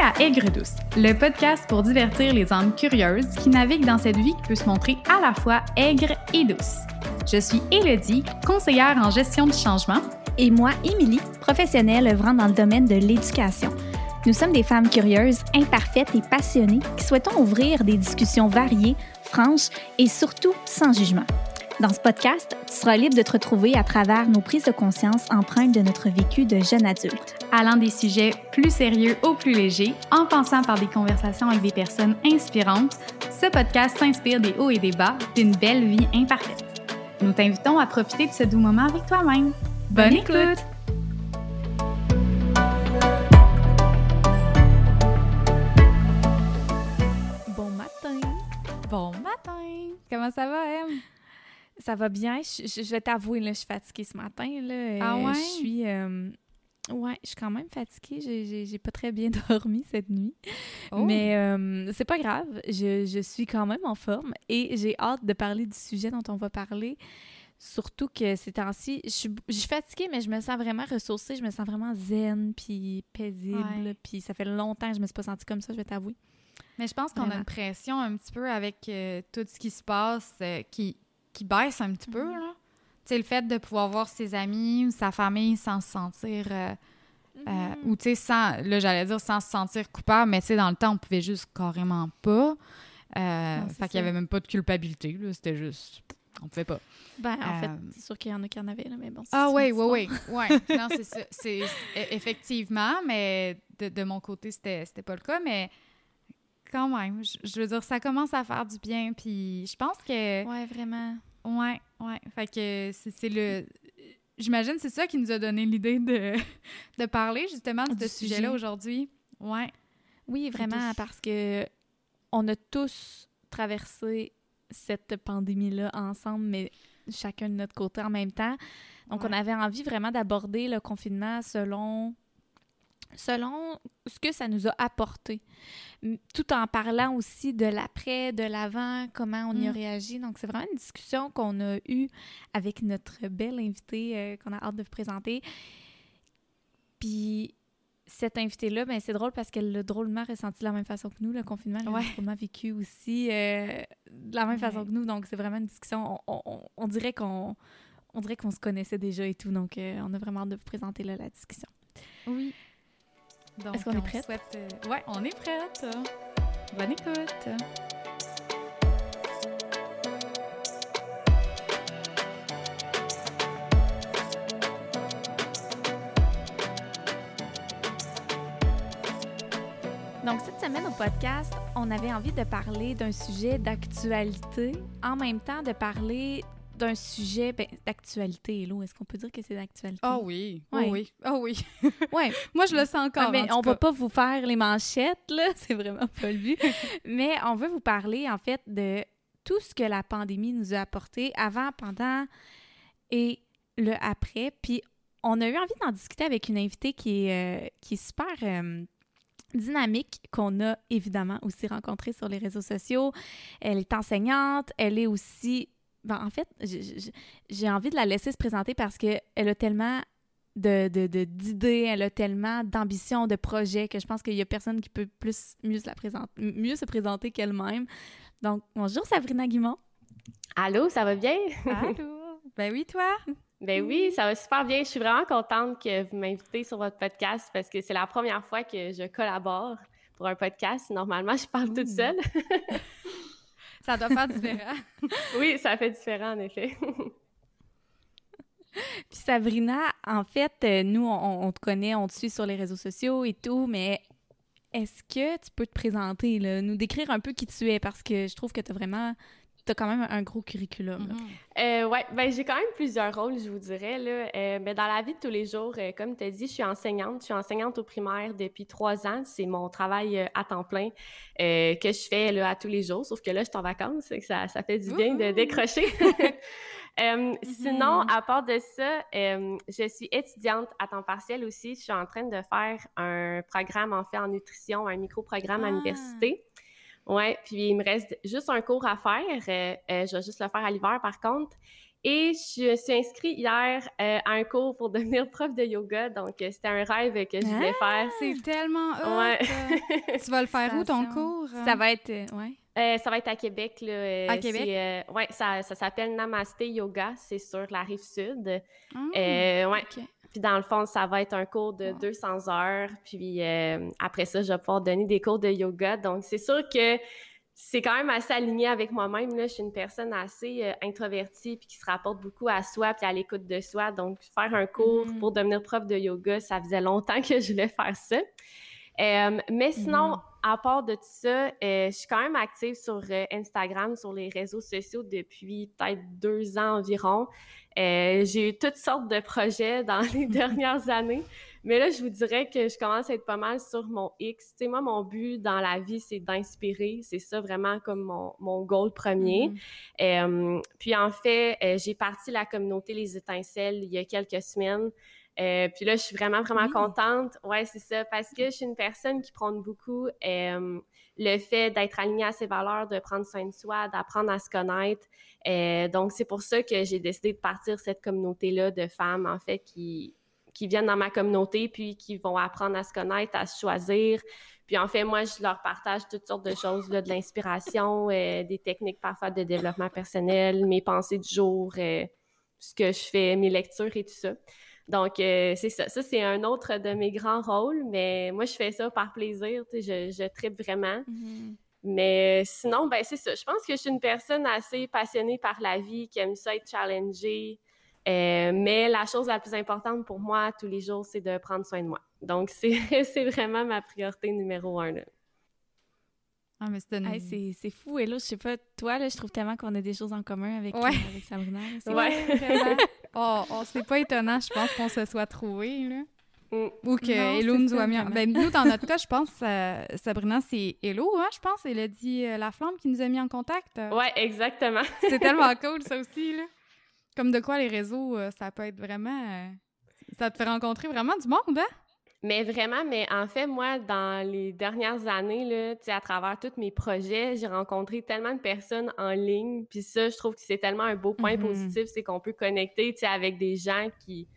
à Aigre Douce, le podcast pour divertir les âmes curieuses qui naviguent dans cette vie qui peut se montrer à la fois aigre et douce. Je suis Élodie, conseillère en gestion du changement. Et moi, Émilie, professionnelle œuvrant dans le domaine de l'éducation. Nous sommes des femmes curieuses, imparfaites et passionnées qui souhaitons ouvrir des discussions variées, franches et surtout sans jugement. Dans ce podcast, tu seras libre de te retrouver à travers nos prises de conscience empreintes de notre vécu de jeune adulte. Allant des sujets plus sérieux aux plus légers, en passant par des conversations avec des personnes inspirantes, ce podcast s'inspire des hauts et des bas d'une belle vie imparfaite. Nous t'invitons à profiter de ce doux moment avec toi-même. Bonne, écoute! Bon matin! Bon matin! Comment ça va, Em? Ça va bien. Je, je- je vais t'avouer, je suis fatiguée ce matin. Là. Ah Euh, ouais? Je suis... euh, Ouais, je suis quand même fatiguée. J'ai- pas très bien dormi cette nuit. Oh. Mais euh, c'est pas grave. Je, je suis quand même en forme et j'ai hâte de parler du sujet dont on va parler. Surtout que ces temps-ci, je suis, je suis fatiguée, mais je me sens vraiment ressourcée. Je me sens vraiment zen puis paisible. Puis ça fait longtemps que je me suis pas sentie comme ça, je vais t'avouer. Mais je pense qu'on a une pression un petit peu avec euh, tout ce qui se passe euh, qui, qui baisse un petit peu. Mhm. là. Tu sais, le fait de pouvoir voir ses amis ou sa famille sans se sentir. euh, euh, Mhm. ou tu sais, sans. Là, j'allais dire sans se sentir coupable, mais tu sais, dans le temps, on pouvait juste carrément pas. Euh, Non, fait qu'il y avait même pas de culpabilité, là. C'était juste. On pouvait pas. Ben, en Euh, fait, c'est sûr qu'il y en a qui en avaient, là, mais bon. c'est Ah oui, oui, oui. Ouais. Non, c'est ça. C'est, c'est- effectivement, mais de, de mon côté, c'était, c'était pas le cas. Mais quand même, je, je veux dire, ça commence à faire du bien. Puis je pense que. Ouais, vraiment. Ouais, ouais. Fait que c'est, le. J'imagine que c'est ça qui nous a donné l'idée de, de parler justement de Du ce sujet. sujet-là aujourd'hui. Ouais. Oui, vraiment, parce que on a tous traversé cette pandémie-là ensemble, mais chacun de notre côté en même temps. Donc, on avait envie vraiment d'aborder le confinement selon selon ce que ça nous a apporté, tout en parlant aussi de l'après, de l'avant, comment on y a Mm. réagi. Donc, c'est vraiment une discussion qu'on a eue avec notre belle invitée euh, qu'on a hâte de vous présenter. Puis, cette invitée-là, ben, c'est drôle parce qu'elle l'a drôlement ressenti de la même façon que nous, le confinement. Elle Ouais. l'a drôlement vécu aussi euh, de la même façon que nous. Donc, c'est vraiment une discussion. On, on- on dirait qu'on on dirait qu'on se connaissait déjà et tout. Donc, euh, on a vraiment hâte de vous présenter là, la discussion. Oui. Donc, Est-ce qu'on est prête? souhaite, euh, Ouais, on est prête. Bonne écoute. Donc, cette semaine au podcast, on avait envie de parler d'un sujet d'actualité, en même temps de parler d'un sujet ben, d'actualité. Hello, est-ce qu'on peut dire que c'est d'actualité? Ah oui, Ouais. oui, oui. Ah oui. ouais. Moi, je le sens encore. Ah, mais en on va pas vous faire les manchettes, là. C'est vraiment pas le but. mais on veut vous parler, en fait, de tout ce que la pandémie nous a apporté avant, pendant et le après. Puis, on a eu envie d'en discuter avec une invitée qui est, euh, qui est super euh, dynamique, qu'on a évidemment aussi rencontrée sur les réseaux sociaux. Elle est enseignante. Elle est aussi... ben, en fait, j'ai- envie de la laisser se présenter parce qu'elle a tellement de, de, de- d'idées, elle a tellement d'ambition, de projets que je pense qu'il y a personne qui peut plus mieux se la présenter, mieux se présenter qu'elle-même. Donc, bonjour Sabrina Guimont. Allô, ça va bien? Allô? Ben oui, toi? Ben oui, ça va super bien. Je suis vraiment contente que vous m'invitez sur votre podcast parce que c'est la première fois que je collabore pour un podcast. Normalement, je parle toute Ouh. seule. Ça doit faire différent. oui, ça fait différent en effet. Puis Sabrina, en fait, euh, nous, on, on te connaît, on te suit sur les réseaux sociaux et tout, mais est-ce que tu peux te présenter, là, nous décrire un peu qui tu es? Parce que je trouve que tu as vraiment, tu as quand même un gros curriculum. là. Euh, ouais, ben j'ai quand même plusieurs rôles, je vous dirais. Là. Euh, ben, dans la vie de tous les jours, euh, comme tu as dit, je suis enseignante. Je suis enseignante au primaire depuis trois ans. C'est mon travail euh, à temps plein que je fais là, à tous les jours. Sauf que là, je suis en vacances, que ça, ça fait du bien de décrocher. Euh, Sinon, à part de ça, euh, je suis étudiante à temps partiel aussi. Je suis en train de faire un programme en fait en nutrition, un micro-programme à Ah! l'université. Ouais, puis il me reste juste un cours à faire. euh, euh, je vais juste le faire à l'hiver par contre. Et je suis inscrite hier euh, à un cours pour devenir prof de yoga. Donc, euh, c'était un rêve que je voulais Ah! faire. C'est tellement hot! Ouais. tu vas le faire où, ton cours? Ça va être. euh, ouais. Euh, ça va être à Québec. Là. euh, À Québec? euh, ouais, ça, ça s'appelle Namaste Yoga. C'est sur la rive sud. Euh, ouais. Ok. Puis dans le fond, ça va être un cours de 200 heures. Puis euh, après ça, je vais pouvoir donner des cours de yoga. Donc, c'est sûr que c'est quand même assez aligné avec moi-même. Là. Je suis une personne assez euh, introvertie puis qui se rapporte beaucoup à soi puis à l'écoute de soi. Donc, faire un cours Mhm. pour devenir prof de yoga, ça faisait longtemps que je voulais faire ça. Euh, mais sinon, Mhm. à part de tout ça, je suis quand même active sur Instagram, sur les réseaux sociaux depuis peut-être deux ans environ. Euh, j'ai eu toutes sortes de projets dans les dernières années. Mais là, je vous dirais que je commence à être pas mal sur mon X. Tu sais, moi, mon but dans la vie, c'est d'inspirer. C'est ça vraiment comme mon, mon goal premier. Mhm. Euh, puis en fait, euh, j'ai parti la communauté Les Étincelles il y a quelques semaines. Euh, puis là, je suis vraiment, vraiment Oui. contente. Ouais, c'est ça, parce que je suis une personne qui prône beaucoup euh, le fait d'être alignée à ses valeurs, de prendre soin de soi, d'apprendre à se connaître. Euh, donc, c'est pour ça que j'ai décidé de partir cette communauté-là de femmes, en fait, qui, qui viennent dans ma communauté, puis qui vont apprendre à se connaître, à se choisir. Puis en fait, moi, je leur partage toutes sortes de choses, là, de l'inspiration, euh, des techniques parfois de développement personnel, mes pensées du jour, ce que je fais, mes lectures et tout ça. Donc, euh, c'est ça. Ça, c'est un autre de mes grands rôles, mais moi, je fais ça par plaisir. Je, je tripe vraiment. Mhm. Mais sinon, ben c'est ça. Je pense que je suis une personne assez passionnée par la vie, qui aime ça être challengée. Euh, mais la chose la plus importante pour moi tous les jours, c'est de prendre soin de moi. Donc, c'est c'est vraiment ma priorité numéro un. là. Ah, mais c'est une... Hey, c'est- c'est fou. Et là, je sais pas, toi, là, je trouve tellement qu'on a des choses en commun avec, Ouais. euh, avec Sabrina. Ouais. vraiment. Oh, oh, c'est pas étonnant, je pense, qu'on se soit trouvés, là. Ou que Non, Hello nous a mis en... Ben, nous, dans notre cas, je pense, euh, Sabrina, c'est Hello, hein, je pense. Elle a dit euh, La Flamme qui nous a mis en contact. Ouais, exactement. C'est tellement cool, ça aussi, là. Comme de quoi les réseaux, euh, ça peut être vraiment... euh, Ça te fait rencontrer vraiment du monde, hein? Mais vraiment, mais en fait, moi, dans les dernières années, là, tu sais, à travers tous mes projets, j'ai rencontré tellement de personnes en ligne. Puis ça, je trouve que c'est tellement un beau point Mhm. positif, c'est qu'on peut connecter, tu sais, avec des gens qui,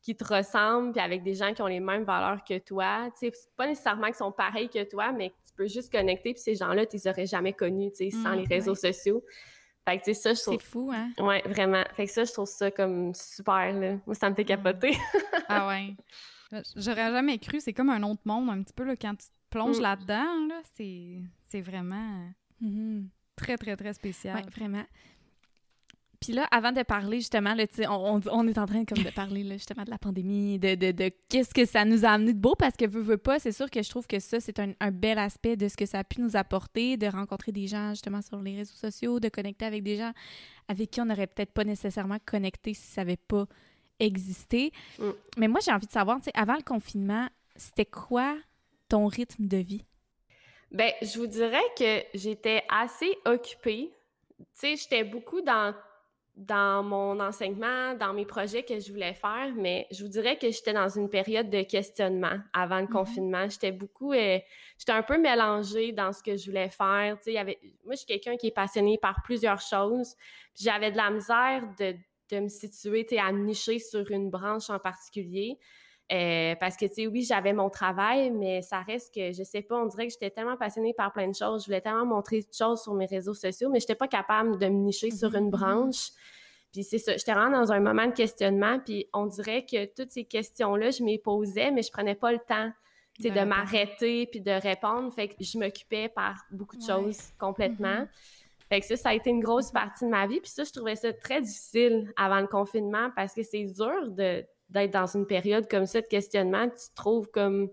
qui te ressemblent, puis avec des gens qui ont les mêmes valeurs que toi. Tu sais, c'est pas nécessairement qu'ils sont pareils que toi, mais tu peux juste connecter, puis ces gens-là, tu les aurais jamais connus, tu sais, sans Mm, les réseaux ouais. sociaux. Fait que, tu sais, ça, je C'est trouve... fou, hein? Ouais, vraiment. Fait que ça, je trouve ça comme super, là. Moi, ça me fait capoter. Ah ouais. J'aurais jamais cru, c'est comme un autre monde, un petit peu, là, quand tu te plonges Mm. là-dedans, là, c'est vraiment Mhm. très, très, très spécial. Ouais, vraiment. Puis là, avant de parler, justement, là, on, on- est en train comme de parler là, justement de la pandémie, de, de, de qu'est-ce que ça nous a amené de beau, parce que veux, veux pas, c'est sûr que je trouve que ça, c'est un, un bel aspect de ce que ça a pu nous apporter, de rencontrer des gens justement sur les réseaux sociaux, de connecter avec des gens avec qui on n'aurait peut-être pas nécessairement connecté si ça n'avait pas existé. Mm. Mais moi, j'ai envie de savoir, tu sais, avant le confinement, c'était quoi ton rythme de vie? Ben, je vous dirais que j'étais assez occupée. Tu sais, j'étais beaucoup dans, dans mon enseignement, dans mes projets que je voulais faire, mais je vous dirais que j'étais dans une période de questionnement avant le Mhm. confinement. J'étais beaucoup, euh, j'étais un peu mélangée dans ce que je voulais faire. Tu sais, il y avait, moi, je suis quelqu'un qui est passionné par plusieurs choses. J'avais de la misère de, de me situer, à me nicher sur une branche en particulier. Euh, parce que, tu sais, oui, j'avais mon travail, mais ça reste que, je sais pas, on dirait que j'étais tellement passionnée par plein de choses. Je voulais tellement montrer de choses sur mes réseaux sociaux, mais j'étais pas capable de me nicher sur une mhm. branche. Puis c'est ça, j'étais vraiment dans un moment de questionnement, puis on dirait que toutes ces questions-là, je m'y posais, mais je prenais pas le temps, tu sais, De m'arrêter puis de répondre. Fait que je m'occupais par beaucoup de Ouais. choses complètement. Mhm. Fait que ça, ça a été une grosse partie de ma vie. Puis ça, je trouvais ça très difficile avant le confinement parce que c'est dur de, d'être dans une période comme ça de questionnement. Tu te trouves comme...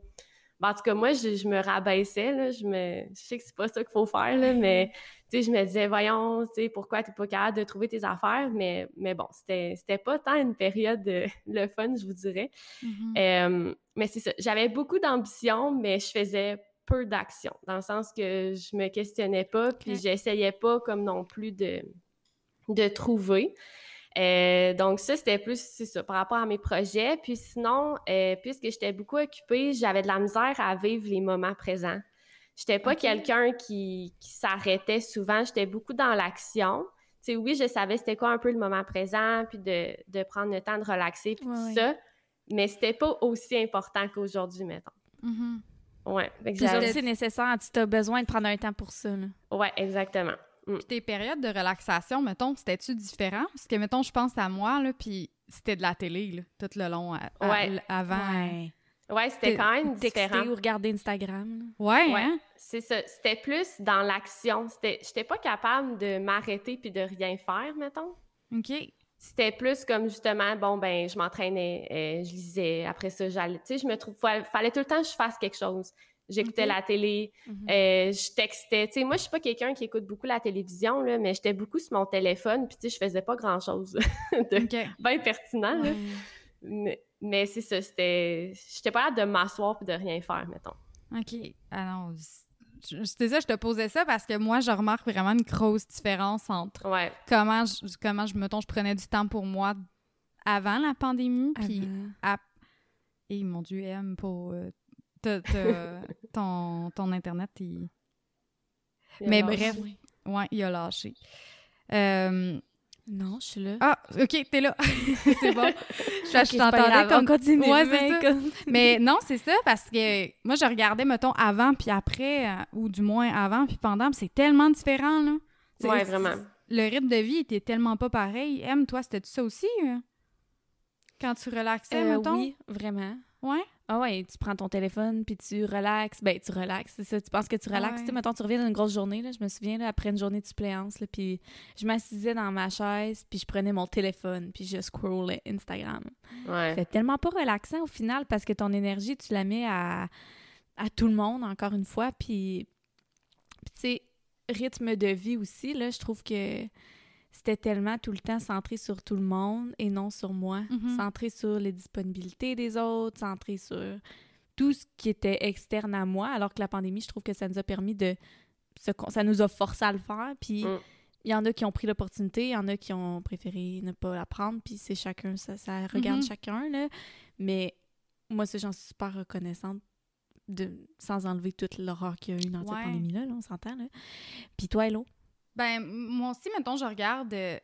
Ben, en tout cas, moi, je, je me rabaissais, là. Je, me... je sais que c'est pas ça qu'il faut faire, là, mais tu sais, je me disais, voyons, tu sais, pourquoi t'es pas capable de trouver tes affaires? Mais, mais bon, c'était, c'était pas tant une période de le fun, je vous dirais. Mhm. Euh, mais c'est ça. J'avais beaucoup d'ambition, mais je faisais peu d'action, dans le sens que je me questionnais pas, puis j'essayais pas comme non plus de, de trouver. Euh, donc ça, c'était plus, c'est ça, par rapport à mes projets. Puis sinon, euh, puisque j'étais beaucoup occupée, j'avais de la misère à vivre les moments présents. J'étais pas quelqu'un qui, qui s'arrêtait souvent, j'étais beaucoup dans l'action. sais, oui, je savais c'était quoi un peu le moment présent, puis de, de prendre le temps de relaxer, puis tout ça, mais c'était pas aussi important qu'aujourd'hui, mettons. Mm-hmm. Ouais. c'est nécessaire, tu as besoin de prendre un temps pour ça. Là. Ouais, exactement. Mm. Puis tes périodes de relaxation, mettons, c'était-tu différent? Parce que, mettons, je pense à moi, là, puis c'était de la télé, là, tout le long, avant. Ouais. Ouais, c'était quand même différent. ou regarder Instagram. Ouais, ouais. Hein? C'est ça. C'était plus dans l'action. J'étais pas capable de m'arrêter puis de rien faire, mettons. OK. C'était plus comme justement, bon, ben, je m'entraînais, euh, je lisais, après ça, j'allais. Tu sais, je me trouve. Fallait, fallait tout le temps que je fasse quelque chose. J'écoutais la télé, mhm. euh, je textais. Tu sais, moi, je suis pas quelqu'un qui écoute beaucoup la télévision, là, mais j'étais beaucoup sur mon téléphone, puis tu sais, je faisais pas grand-chose de bien pertinent. Mais, c'est ça, c'était... J'étais pas hâte de m'asseoir puis de rien faire, mettons. OK. Ah non, c'était ça, je te posais ça parce que moi, je remarque vraiment une grosse différence entre comment, je, comment je, mettons, je prenais du temps pour moi avant la pandémie, puis... Et mon Dieu, M pour... Euh, ton, ton Internet, il... Mais bref, ouais, il a lâché. Euh, non, je suis là. Ah, OK, t'es là. c'est bon. je, je t'entendais comme... continue. Ouais, mais non, c'est ça, parce que moi, je regardais, mettons, avant puis après, euh, ou du moins avant puis pendant, c'est tellement différent, là. Ouais, vraiment. Le rythme de vie était tellement pas pareil. M, toi, c'était ça aussi? Euh? Quand tu relaxais, euh, mettons? Oui, vraiment. Ouais? Ah ouais, tu prends ton téléphone puis tu relaxes. Ben, tu relaxes, c'est ça. Tu penses que tu relaxes. Tu sais, mettons, tu reviens d'une grosse journée, là. Je me souviens, là, après une journée de suppléance, là, puis je m'assisais dans ma chaise puis je prenais mon téléphone puis je scrollais Instagram. Ouais. C'était tellement pas relaxant au final parce que ton énergie, tu la mets à, à tout le monde, encore une fois. Puis, puis tu sais, rythme de vie aussi, là, je trouve que c'était tellement tout le temps centré sur tout le monde et non sur moi. Mhm. Centré sur les disponibilités des autres, centré sur tout ce qui était externe à moi, alors que la pandémie, je trouve que ça nous a permis de... Ça nous a forcé à le faire, puis mm. il y en a qui ont pris l'opportunité, il y en a qui ont préféré ne pas la prendre, puis c'est chacun, ça, ça regarde mhm. chacun, là. Mais moi, j'en suis super reconnaissante de, sans enlever toute l'horreur qu'il y a eu dans cette pandémie-là, là, on s'entend, là. Puis toi, Hello? Ben, moi aussi, mettons, je regarde. Euh,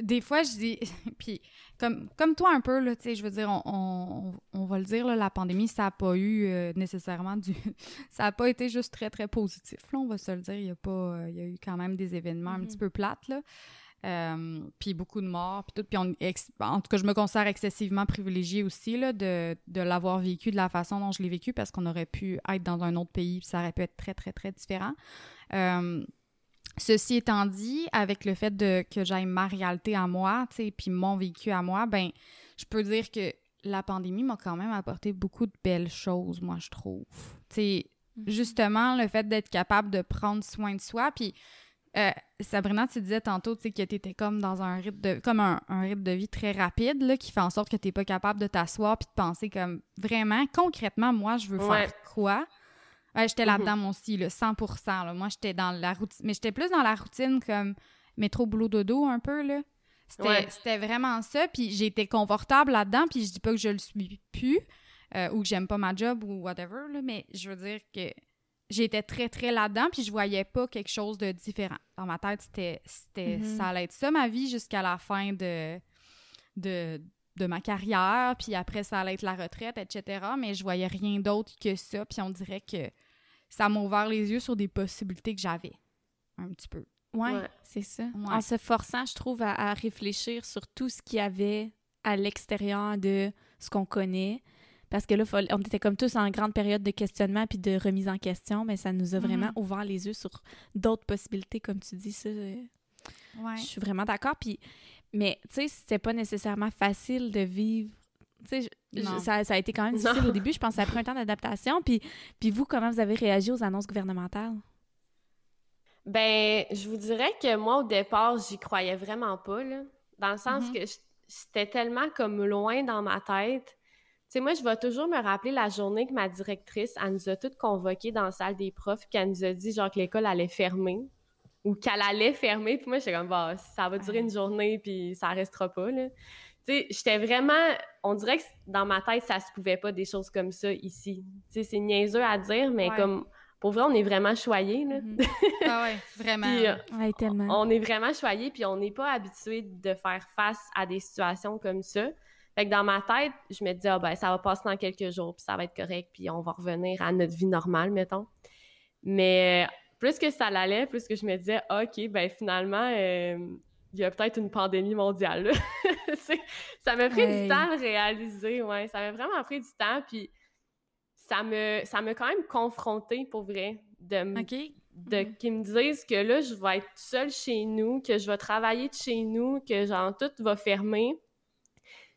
des fois, je dis. puis, comme, comme toi un peu, là, tu sais, je veux dire, on, on, va le dire, là, la pandémie, ça n'a pas eu euh, nécessairement du. ça n'a pas été juste très, très positif, là, on va se le dire. Il y a pas. Euh, il y a eu quand même des événements un petit mm-hmm. peu plates, là. puis beaucoup de morts, puis tout. Puis on, en tout cas, je me considère excessivement privilégiée aussi là, de, de l'avoir vécu de la façon dont je l'ai vécu parce qu'on aurait pu être dans un autre pays, puis ça aurait pu être très, très, très différent. Ceci étant dit, avec le fait de, que j'aille ma réalité à moi, tu puis mon vécu à moi, ben, je peux dire que la pandémie m'a quand même apporté beaucoup de belles choses, moi, je trouve. Tu mhm. justement, le fait d'être capable de prendre soin de soi, puis euh, Sabrina, tu disais tantôt, tu que t'étais comme dans un rythme de, comme un, rythme de vie très rapide, là, qui fait en sorte que t'es pas capable de t'asseoir puis de penser comme, vraiment, concrètement, moi, je veux faire quoi? Ouais, j'étais mhm. là-dedans, mon aussi, 100% Moi, j'étais dans la routine. Mais j'étais plus dans la routine comme métro, boulot, dodo, un peu, là. C'était vraiment ça. Puis j'étais confortable là-dedans. Puis je dis pas que je le suis plus euh, ou que j'aime pas ma job ou whatever, là, mais je veux dire que j'étais très, très là-dedans. Puis je voyais pas quelque chose de différent. Dans ma tête, c'était, c'était mhm. ça allait être ça, ma vie, jusqu'à la fin de, de, de ma carrière, puis après ça allait être la retraite, etc. Mais je voyais rien d'autre que ça, puis on dirait que ça m'a ouvert les yeux sur des possibilités que j'avais, un petit peu. Oui, ouais. c'est ça. En se forçant, je trouve, à, réfléchir sur tout ce qu'il y avait à l'extérieur de ce qu'on connaît. Parce que là, on était comme tous en grande période de questionnement puis de remise en question, mais ça nous a vraiment mm-hmm. ouvert les yeux sur d'autres possibilités, comme tu dis. Ça, ouais. Je suis vraiment d'accord. Puis mais, tu sais, c'était pas nécessairement facile de vivre. Tu sais, ça, ça, a été quand même difficile au début. Je pense que ça a pris un temps d'adaptation. Puis, puis vous, comment vous avez réagi aux annonces gouvernementales? Ben, je vous dirais que moi, au départ, j'y croyais vraiment pas, là. Dans le sens mm-hmm. que c'était tellement comme loin dans ma tête. Tu sais, moi, je vais toujours me rappeler la journée que ma directrice, elle nous a toutes convoquées dans la salle des profs, qu'elle nous a dit, genre, que l'école allait fermer ou qu'elle allait fermer. Puis moi, j'étais comme, bah, ça va durer une journée, puis ça restera pas, là. Tu sais, j'étais vraiment... On dirait que dans ma tête, ça se pouvait pas des choses comme ça ici. Tu sais, c'est niaiseux à dire, mais comme pour vrai, on est vraiment choyés, là. Mhm. Ah ouais, vraiment. Puis, euh, Ouais, tellement. on est vraiment choyés, puis on n'est pas habitué de faire face à des situations comme ça. Fait que dans ma tête, je me dis, ah ben, ça va passer dans quelques jours, puis ça va être correct, puis on va revenir à notre vie normale, mettons. Mais euh, plus que ça l'allait, plus que je me disais, OK, ben finalement, euh, il y a peut-être une pandémie mondiale. là. Ça m'a pris Hey. du temps de réaliser, ouais. Ça m'a vraiment pris du temps, puis ça me, ça m'a quand même confronté pour vrai, de, de Mhm. qu'ils me disent que là, je vais être seule chez nous, que je vais travailler de chez nous, que genre tout va fermer.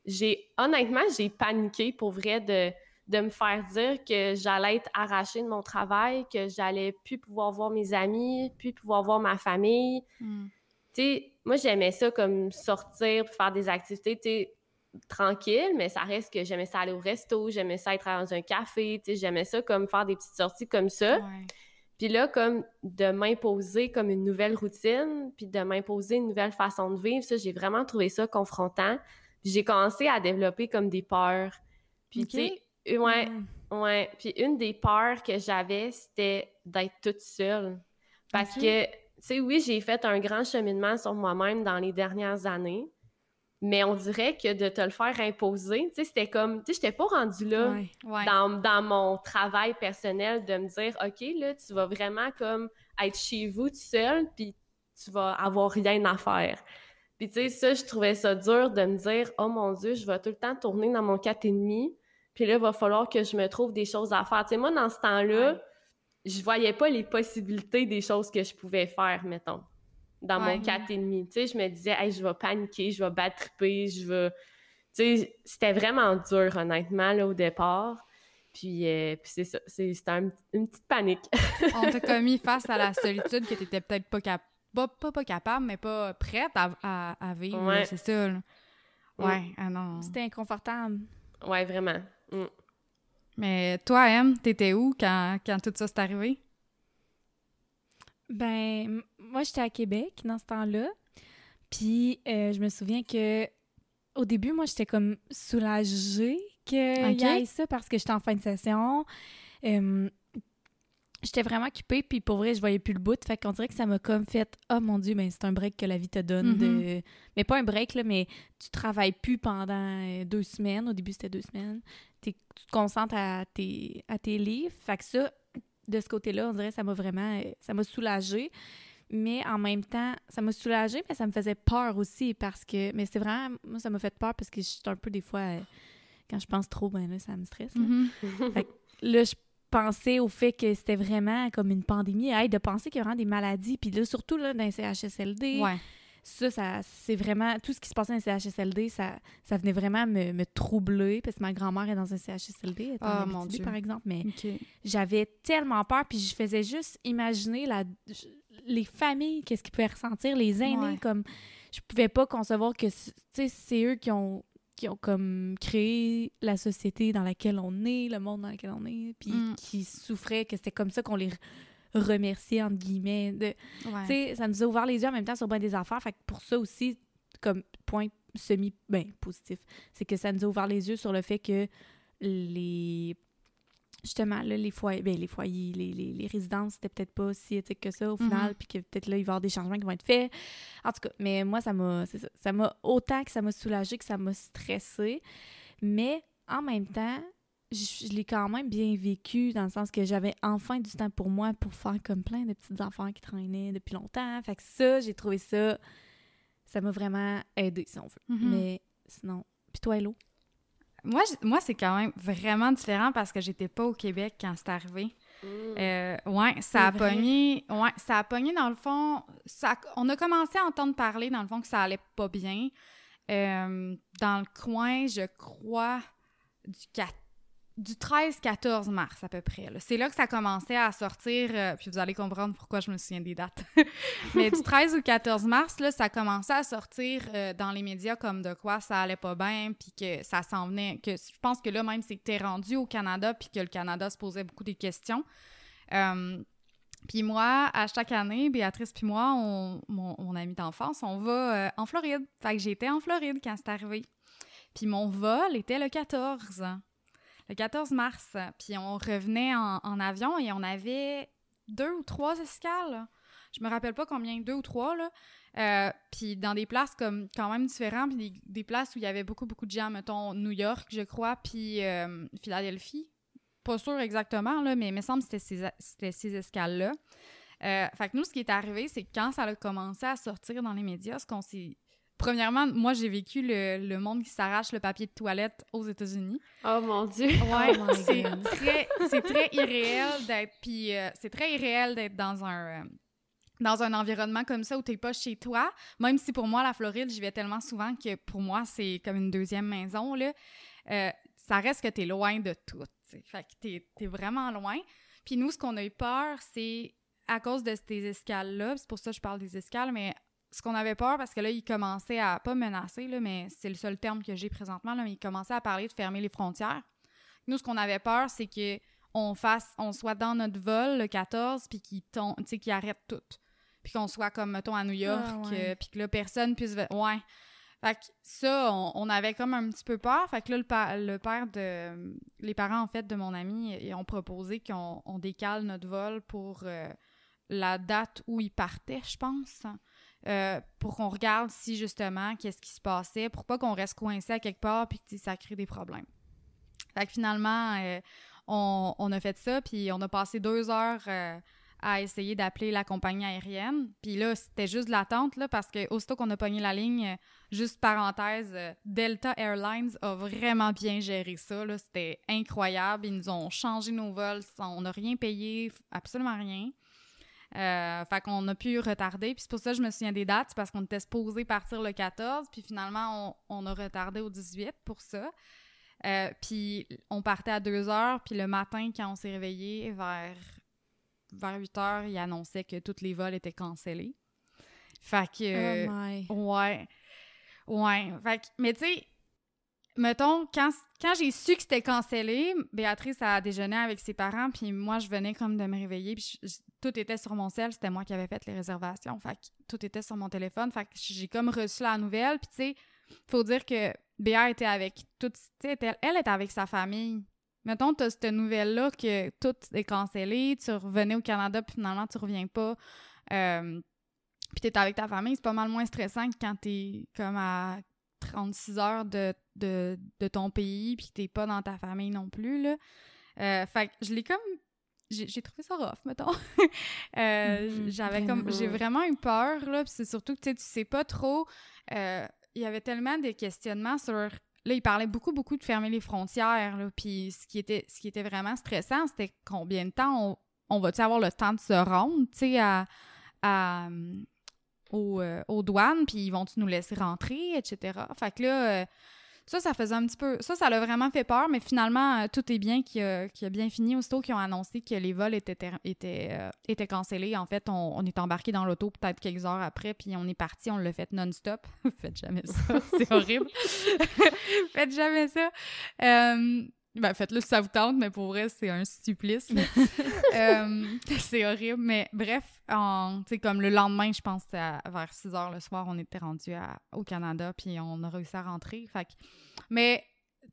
J'ai honnêtement, j'ai paniqué pour vrai de, de me faire dire que j'allais être arrachée de mon travail, que j'allais plus pouvoir voir mes amis, plus pouvoir voir ma famille. Mm. Tu sais, moi j'aimais ça comme sortir, faire des activités, tu sais, tranquilles, mais ça reste que j'aimais ça aller au resto, j'aimais ça être dans un café, tu sais, j'aimais ça comme faire des petites sorties comme ça. Ouais. Puis là, comme de m'imposer comme une nouvelle routine, puis de m'imposer une nouvelle façon de vivre, ça, j'ai vraiment trouvé ça confrontant. Puis j'ai commencé à développer comme des peurs. Puis tu sais, ouais, Mhm. ouais. Puis une des peurs que j'avais, c'était d'être toute seule. Parce que, tu sais, oui, j'ai fait un grand cheminement sur moi-même dans les dernières années, mais on dirait que de te le faire imposer, tu sais, c'était comme, tu sais, j'étais pas rendue là Ouais. Ouais. dans, dans mon travail personnel de me dire OK, là, tu vas vraiment comme être chez vous tout seul, puis tu vas avoir rien à faire. Puis tu sais, ça, je trouvais ça dur de me dire Oh mon Dieu, je vais tout le temps tourner dans mon 4,5, puis là, il va falloir que je me trouve des choses à faire. Tu sais, moi, dans ce temps-là, Ouais. je voyais pas les possibilités des choses que je pouvais faire, mettons, dans Ouais. mon 4,5. Tu sais, je me disais Hey, je vais paniquer, je vais battre triper, je vais. Tu sais, c'était vraiment dur, honnêtement, là, au départ. Puis, euh, puis c'est ça, c'est- c'était un- une petite panique. On t'a commis face à la solitude que t'étais peut-être pas capable. Pas, pas, pas capable, mais pas prête à, à, à vivre. Ouais. C'est ça. là. Ouais, ah non. C'était inconfortable. ouais, vraiment. Mm. Mais toi, Em, t'étais où quand, quand tout ça s'est arrivé? Ben, moi, j'étais à Québec dans ce temps-là. Puis, euh, je me souviens que au début, moi, j'étais comme soulagée qu'il Ok. y ait ça parce que j'étais en fin de session. Euh, j'étais vraiment occupée, puis pour vrai, je voyais plus le bout. Fait qu'on dirait que ça m'a comme fait « Oh mon Dieu, ben c'est un break que la vie te donne. de... Mais pas un break, là, mais tu travailles plus pendant euh, deux semaines. Au début, c'était deux semaines. T'es- tu te concentres à tes, à tes livres. Fait que ça, de ce côté-là, on dirait que ça m'a vraiment... euh, Ça m'a soulagée. Mais en même temps, ça m'a soulagée, mais ça me faisait peur aussi parce que... Mais c'est vraiment... Moi, ça m'a fait peur parce que je suis un peu des fois... euh, quand je pense trop, ben là, ça me stresse. là. Mhm. Là, je pensais au fait que c'était vraiment comme une pandémie. Hey, de penser qu'il y a vraiment des maladies. Puis là, surtout là, dans les CHSLD, Ouais. Ça, ça c'est vraiment... Tout ce qui se passait dans les CHSLD, ça, ça venait vraiment me, me troubler. Parce que ma grand-mère est dans un CHSLD, elle Ah, mon Dieu. par exemple. Mais j'avais tellement peur. Puis je faisais juste imaginer la, les familles, qu'est-ce qu'ils pouvaient ressentir, les aînés. Ouais. Comme je pouvais pas concevoir que c'est eux qui ont qui ont comme créé la société dans laquelle on est, le monde dans lequel on est, puis Mm. qui souffraient, que c'était comme ça qu'on les re- remerciait, entre guillemets. De, Ouais. ça nous a ouvert les yeux en même temps sur bien des affaires. Fait que pour ça aussi, comme point semi ben, positif, c'est que ça nous a ouvert les yeux sur le fait que les justement là, les foyers, ben, les foyers, les, les, les résidences, c'était peut-être pas si éthique que ça au Mhm. final, puis que peut-être là, il va y avoir des changements qui vont être faits. En tout cas, mais moi, ça m'a c'est ça, ça m'a autant que ça m'a soulagé que ça m'a stressé. Mais en même temps, je, je l'ai quand même bien vécu dans le sens que j'avais enfin du temps pour moi pour faire comme plein de petites affaires qui traînaient depuis longtemps. Fait que ça, j'ai trouvé ça, ça m'a vraiment aidé, si on veut. Mhm. Mais sinon, puis toi, Hello? Moi, moi c'est quand même vraiment différent parce que j'étais pas au Québec quand c'est arrivé. Mm. Euh, ouais, ça a vrai? pogné. Ouais, ça a pogné dans le fond. Ça, on a commencé à entendre parler dans le fond que ça allait pas bien. Euh, dans le coin, je crois, du, quat- du 13-14 mars à peu près. C'est là que ça commençait à sortir, euh, puis vous allez comprendre pourquoi je me souviens des dates. Mais du 13 au 14 mars, ça commençait à sortir euh, dans les médias comme de quoi ça allait pas bien, puis que ça s'en venait. Que, je pense que là, même, c'est que t'es rendu au Canada, puis que le Canada se posait beaucoup des questions. Euh, puis moi, à chaque année, Béatrice puis moi, on, mon, mon amie d'enfance, on va en Floride. Fait que j'étais en Floride quand c'est arrivé. Puis mon vol était le 14, le 14 mars. Puis on revenait en, avion et on avait deux ou trois escales. Je me rappelle pas combien, deux ou trois. Euh, puis dans des places comme quand même différentes, puis des, places où il y avait beaucoup, beaucoup de gens, mettons New York, je crois, puis euh, Philadelphie. Pas sûr exactement, là, mais il me semble que c'était ces, escales-là. Euh, fait que nous, ce qui est arrivé, c'est que quand ça a commencé à sortir dans les médias, ce qu'on s'est Premièrement, moi, j'ai vécu le, monde qui s'arrache le papier de toilette aux États-Unis. Oh mon Dieu! Ouais, oh c'est très, très irréel d'être. Puis c'est très irréel d'être dans un dans un environnement comme ça où t'es pas chez toi, même si pour moi, la Floride, j'y vais tellement souvent que pour moi, c'est comme une deuxième maison, là, euh, ça reste que t'es loin de tout. Fait que t'es es vraiment loin. Puis nous, ce qu'on a eu peur, c'est à cause de ces escales-là, c'est pour ça que je parle des escales, mais ce qu'on avait peur, parce que là, ils commençaient à, pas menacer, là, mais c'est le seul terme que j'ai présentement, là, mais ils commençaient à parler de fermer les frontières. Nous, ce qu'on avait peur, c'est que on fasse, on soit dans notre vol le 14, puis qu'ils qu arrêtent tout puis qu'on soit comme, mettons, à New York, ah, euh, puis que là, personne puisse... Ouais. Fait que ça, on, avait comme un petit peu peur. Fait que là, le, père de... Les parents, en fait, de mon ami, ils ont proposé qu'on décale notre vol pour euh, la date où il partait, je pense. Euh, pour qu'on regarde si, justement, qu'est-ce qui se passait, pour pas qu'on reste coincé à quelque part puis que ça crée des problèmes. Fait que finalement, on, on, a fait ça, puis on a passé deux heures à essayer d'appeler la compagnie aérienne. Puis là, c'était juste de l'attente, là, parce que aussitôt qu'on a pogné la ligne, euh, juste parenthèse, euh, Delta Airlines a vraiment bien géré ça. C'était incroyable. Ils nous ont changé nos vols. On n'a rien payé, absolument rien. Euh, fait qu'on a pu retarder. Puis c'est pour ça que je me souviens des dates, parce qu'on était supposé partir le 14, puis finalement, on, on a retardé au 18 pour ça. puis on partait à 2 heures, puis le matin, quand on s'est réveillé, vers vers 8 heures, il annonçait que tous les vols étaient cancellés. Fait que. Oh ouais. Ouais. Fait que, mais tu sais, mettons, quand, quand j'ai su que c'était cancellé, Béatrice a déjeuné avec ses parents, puis moi, je venais comme de me réveiller, puis tout était sur mon cell, c'était moi qui avais fait les réservations, fait que tout était sur mon téléphone, fait que j'ai comme reçu la nouvelle, puis tu sais, faut dire que Béa était avec toute, sais, elle était avec sa famille, Mettons, tu as cette nouvelle-là que tout est cancellé, tu revenais au Canada, puis finalement, tu reviens pas. Euh, puis tu es avec ta famille, c'est pas mal moins stressant que quand tu es comme à 36 heures de, de, ton pays, puis t'es pas dans ta famille non plus, là. Euh, fait que je l'ai comme... J'ai trouvé ça rough, mettons. Euh, mm-hmm. J'avais comme... J'ai vraiment eu peur, là, puis c'est surtout que, tu sais pas trop... Il y avait tellement de questionnements sur Là, il parlait beaucoup, beaucoup de fermer les frontières. puis ce qui était, ce qui était vraiment stressant, c'était combien de temps on, va-tu avoir le temps de se rendre, tu sais, à, euh, aux, douanes, puis ils vont-tu nous laisser rentrer, etc. Fait que là, euh, ça, ça faisait un petit peu. Ça, ça l'a vraiment fait peur, mais finalement, euh, tout est bien qui a, bien fini. Aussitôt qu'ils ont annoncé que les vols étaient, étaient, étaient cancellés, en fait, on, est embarqué dans l'auto peut-être quelques heures après, puis on est parti, on l'a fait non-stop. Faites jamais ça, c'est horrible. Faites jamais ça. Ben, faites-le si ça vous tente, mais pour vrai, c'est un supplice. Euh, c'est horrible. Mais bref, sais comme le lendemain, je pense, à, vers 6 h le soir, on était rendu au Canada, puis on a réussi à rentrer. Fait Mais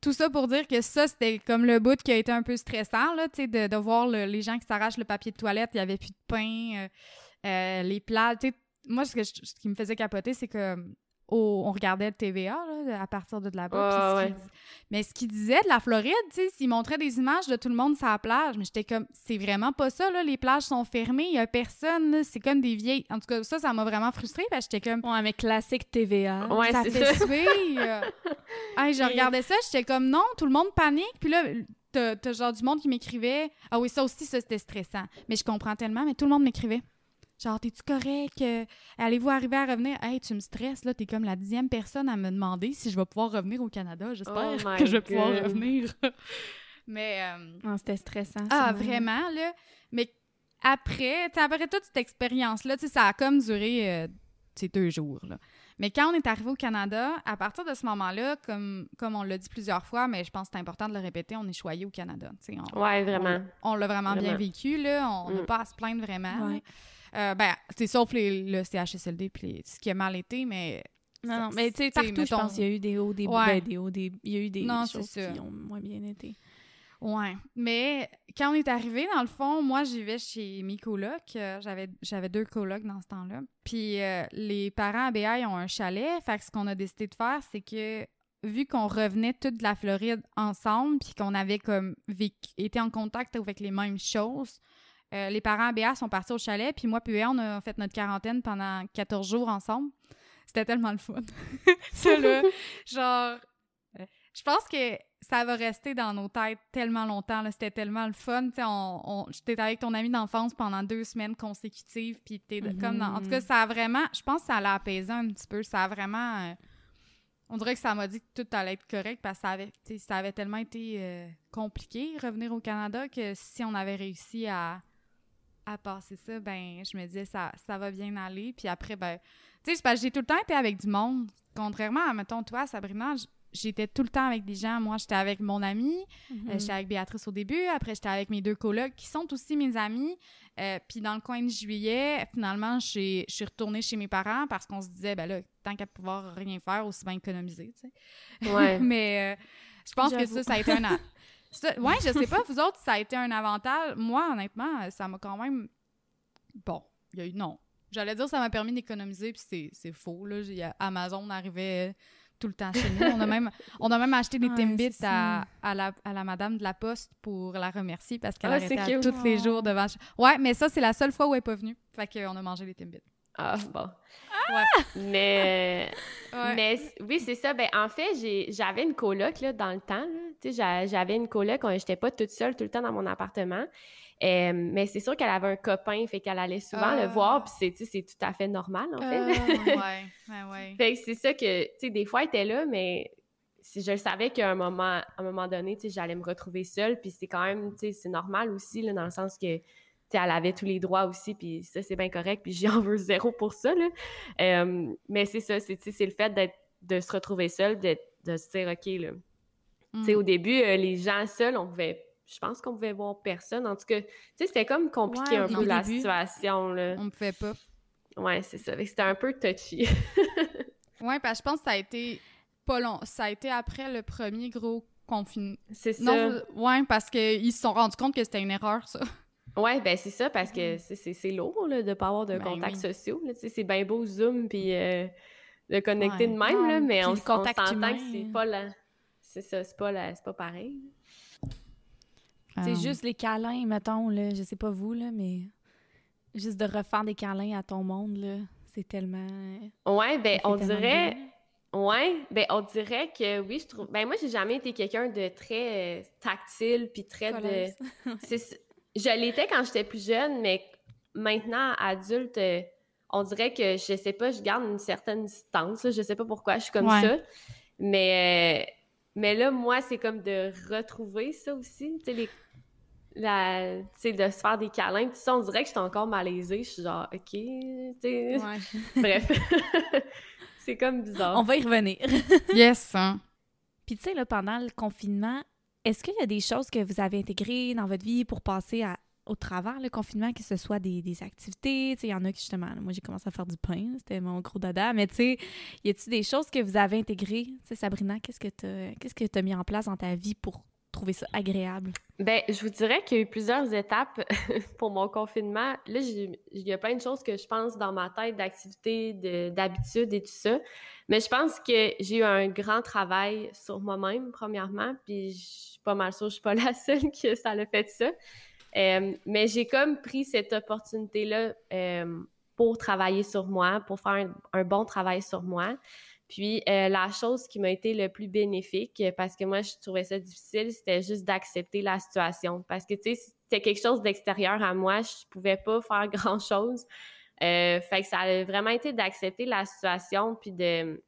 tout ça pour dire que ça, c'était comme le bout qui a été un peu stressant, là, tu sais, de, de, voir les gens qui s'arrachent le papier de toilette, il n'y avait plus de pain, euh, euh, les plats. Moi, ce, que ce qui me faisait capoter, c'est que on regardait le TVA à partir de là-bas. Mais ce qu'il disait de la Floride, tu sais, s'il montrait des images de tout le monde sur la plage, mais j'étais comme, c'est vraiment pas ça, là, les plages sont fermées, il y a personne, c'est comme des vieilles. En tout cas, ça, ça m'a vraiment frustrée, parce que j'étais comme. Ouais, mais classique TVA. Ouais, ça fait suer. je regardais ça, j'étais comme, non, tout le monde panique, puis là, t'as genre du monde qui m'écrivait. Ah oui, ça aussi, ça, c'était stressant. Mais je comprends tellement, mais tout le monde m'écrivait. Genre, t'es-tu correct? Euh, allez-vous arriver à revenir? Hey, tu me stresses, là. T'es comme la dixième personne à me demander si je vais pouvoir revenir au Canada. J'espère oh que je vais pouvoir revenir. Mais. Euh, c'était stressant. Ah, vraiment, là. Mais après, après toute cette expérience-là, ça a comme duré, euh, deux jours, là. Mais quand on est arrivé au Canada, à partir de ce moment-là, comme, comme on l'a dit plusieurs fois, mais je pense que c'est important de le répéter, on est choyé au Canada. Oui, vraiment. On, l'a vraiment, bien vécu, là. On n'a mm. pas à se plaindre vraiment. Euh, ben, c'est sauf les, le CHSLD puis ce qui a mal été, mais. Non, non, mais tu sais, partout, je pense qu'il y a eu des hauts, des, ouais. ben, des hauts, des, il y a eu des choses qui ont moins bien été. Ouais, mais quand on est arrivé, dans le fond, moi, j'y vais chez mes colocs. Euh, j'avais, j'avais deux colocs dans ce temps-là. Puis euh, les parents à Béaille ont un chalet. Fait que ce qu'on a décidé de faire, c'est que vu qu'on revenait toute de la Floride ensemble, puis qu'on avait comme été en contact avec les mêmes choses, euh, les parents à Béa sont partis au chalet, puis moi puis on a fait notre quarantaine pendant 14 jours ensemble. C'était tellement le fun. ça, là, genre, je pense que ça va rester dans nos têtes tellement longtemps. C'était tellement le fun. On, on, J'étais avec ton ami d'enfance pendant deux semaines consécutives. Puis t'es comme En tout cas, mm-hmm. ça a vraiment. Je pense que ça l'a apaisé un petit peu. Ça a vraiment. Euh, on dirait que ça m'a dit que tout allait être correct parce que ça avait, ça avait tellement été euh, compliqué revenir au Canada que si on avait réussi à, à passer ça, ben je me disais ça, ça va bien aller. Puis après, ben, tu sais, j'ai tout le temps été avec du monde. Contrairement à, mettons, toi, Sabrina, j'étais tout le temps avec des gens. Moi, j'étais avec mon ami, euh, mhm. j'étais avec Béatrice au début, après j'étais avec mes deux colocs qui sont aussi mes amis. Euh, puis dans le coin de juillet, finalement, je suis retournée chez mes parents parce qu'on se disait, ben là, tant qu'à pouvoir rien faire, aussi bien économiser, tu sais. Ouais. Mais euh, je pense que ça, ça a été un... ouais, je sais pas, vous autres, ça a été un avantage. Moi, honnêtement, ça m'a quand même... Bon, il y a eu... Non. J'allais dire ça m'a permis d'économiser, puis c'est faux, là. Amazon arrivait tout le temps chez nous. On a même, on a même acheté des Timbits à, à, la, à la madame de la poste pour la remercier parce qu'elle ah, arrêtait tous les jours devant. Ouais, mais ça, c'est la seule fois où elle n'est pas venue. Fait qu'on a mangé des Timbits. Ah, bon. Ouais. Mais, mais oui, c'est ça. Ben, en fait, j'avais une coloc là, dans le temps. J'avais une coloc. J'étais pas toute seule tout le temps dans mon appartement. Euh, mais c'est sûr qu'elle avait un copain, fait qu'elle allait souvent le voir, ah. puis c'est tout à fait normal, en fait. Ah, ouais, ouais, ouais. fait que c'est ça que, tu sais, des fois, elle était là, mais si je savais qu'à un moment, à un moment donné, tu sais, j'allais me retrouver seule, puis c'est quand même, tu sais, c'est normal aussi, là, dans le sens que, elle avait tous les droits aussi, puis ça, c'est bien correct, puis j'en veux zéro pour ça, là. Euh, mais c'est ça, c'est le fait d'être, de se retrouver seule, de, se dire, OK, là, tu sais, mm. au début, euh, les gens seuls, on pouvait je pense qu'on pouvait voir personne. En tout cas, tu sais, c'était comme compliqué un peu la situation. Là. On ne pouvait pas. Ouais, c'est ça. C'était un peu touchy. ouais, parce que je pense que ça a été pas long. Ça a été après le premier gros confinement. C'est ça. ouais, parce qu'ils se sont rendus compte que c'était une erreur, ça. Ouais, ben c'est ça, parce que c'est lourd là, de ne pas avoir de ben contacts sociaux. C'est bien beau Zoom puis euh, de connecter de même, là, mais on, on s'entend que c'est pas la... C'est ça, c'est pas, la... pas pareil. C'est ah. juste les câlins, mettons, là, je sais pas vous, là, mais juste de refaire des câlins à ton monde, là, c'est tellement... Ouais, ben on dirait... Ouais, ben on dirait que oui, je trouve... Ben moi, j'ai jamais été quelqu'un de très euh, tactile, puis très de... je l'étais quand j'étais plus jeune, mais maintenant, adulte, euh, on dirait que, je sais pas, je garde une certaine distance, je sais pas pourquoi je suis comme ça, mais... Euh, mais là, moi, c'est comme de retrouver ça aussi. Tu sais, les, la, de se faire des câlins. Puis ça, on dirait que j'étais encore malaisée. Je suis genre, OK, tu Bref. c'est comme bizarre. On va y revenir. yes. Hein. Puis tu sais, là, pendant le confinement, est-ce qu'il y a des choses que vous avez intégrées dans votre vie pour passer au travers le confinement, que ce soit des, activités? Il y en a qui, justement, moi, j'ai commencé à faire du pain. C'était mon gros dada. Mais tu sais, y a-t-il des choses que vous avez intégrées? Sabrina, qu'est-ce que tu qu'est-ce que as mis en place dans ta vie pour trouver ça agréable? Ben, je vous dirais qu'il y a eu plusieurs étapes pour mon confinement. Là, il y a plein de choses que je pense dans ma tête, d'activités, d'habitudes et tout ça. Mais je pense que j'ai eu un grand travail sur moi-même, premièrement, puis je suis pas mal sûre, je suis pas la seule que ça l'a fait ça. Euh, mais j'ai comme pris cette opportunité-là euh, pour travailler sur moi, pour faire un bon travail sur moi. Puis euh, la chose qui m'a été le plus bénéfique, parce que moi je trouvais ça difficile, c'était juste d'accepter la situation. Parce que tu sais, c'était quelque chose d'extérieur à moi, je pouvais pas faire grand chose. Euh, fait que ça a vraiment été d'accepter la situation, puis de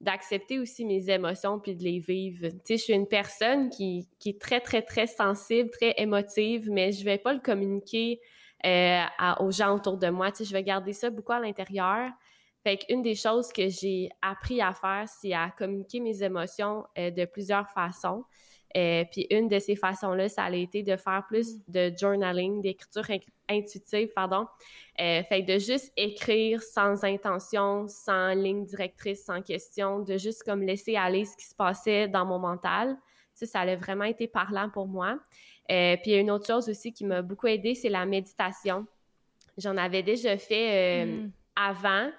d'accepter aussi mes émotions puis de les vivre. Tu sais, je suis une personne qui, qui est très, très, très sensible, très émotive, mais je vais pas le communiquer euh, aux gens autour de moi. Tu sais, je vais garder ça beaucoup à l'intérieur. Fait qu'une des choses que j'ai appris à faire, c'est à communiquer mes émotions euh, de plusieurs façons. Euh, puis une de ces façons-là, ça a été de faire plus mm. de journaling, d'écriture intuitive, pardon. Euh, fait de juste écrire sans intention, sans ligne directrice, sans question, de juste comme laisser aller ce qui se passait dans mon mental. Ça, ça a vraiment été parlant pour moi. Euh, puis une autre chose aussi qui m'a beaucoup aidée, c'est la méditation. J'en avais déjà fait euh, mm. avant,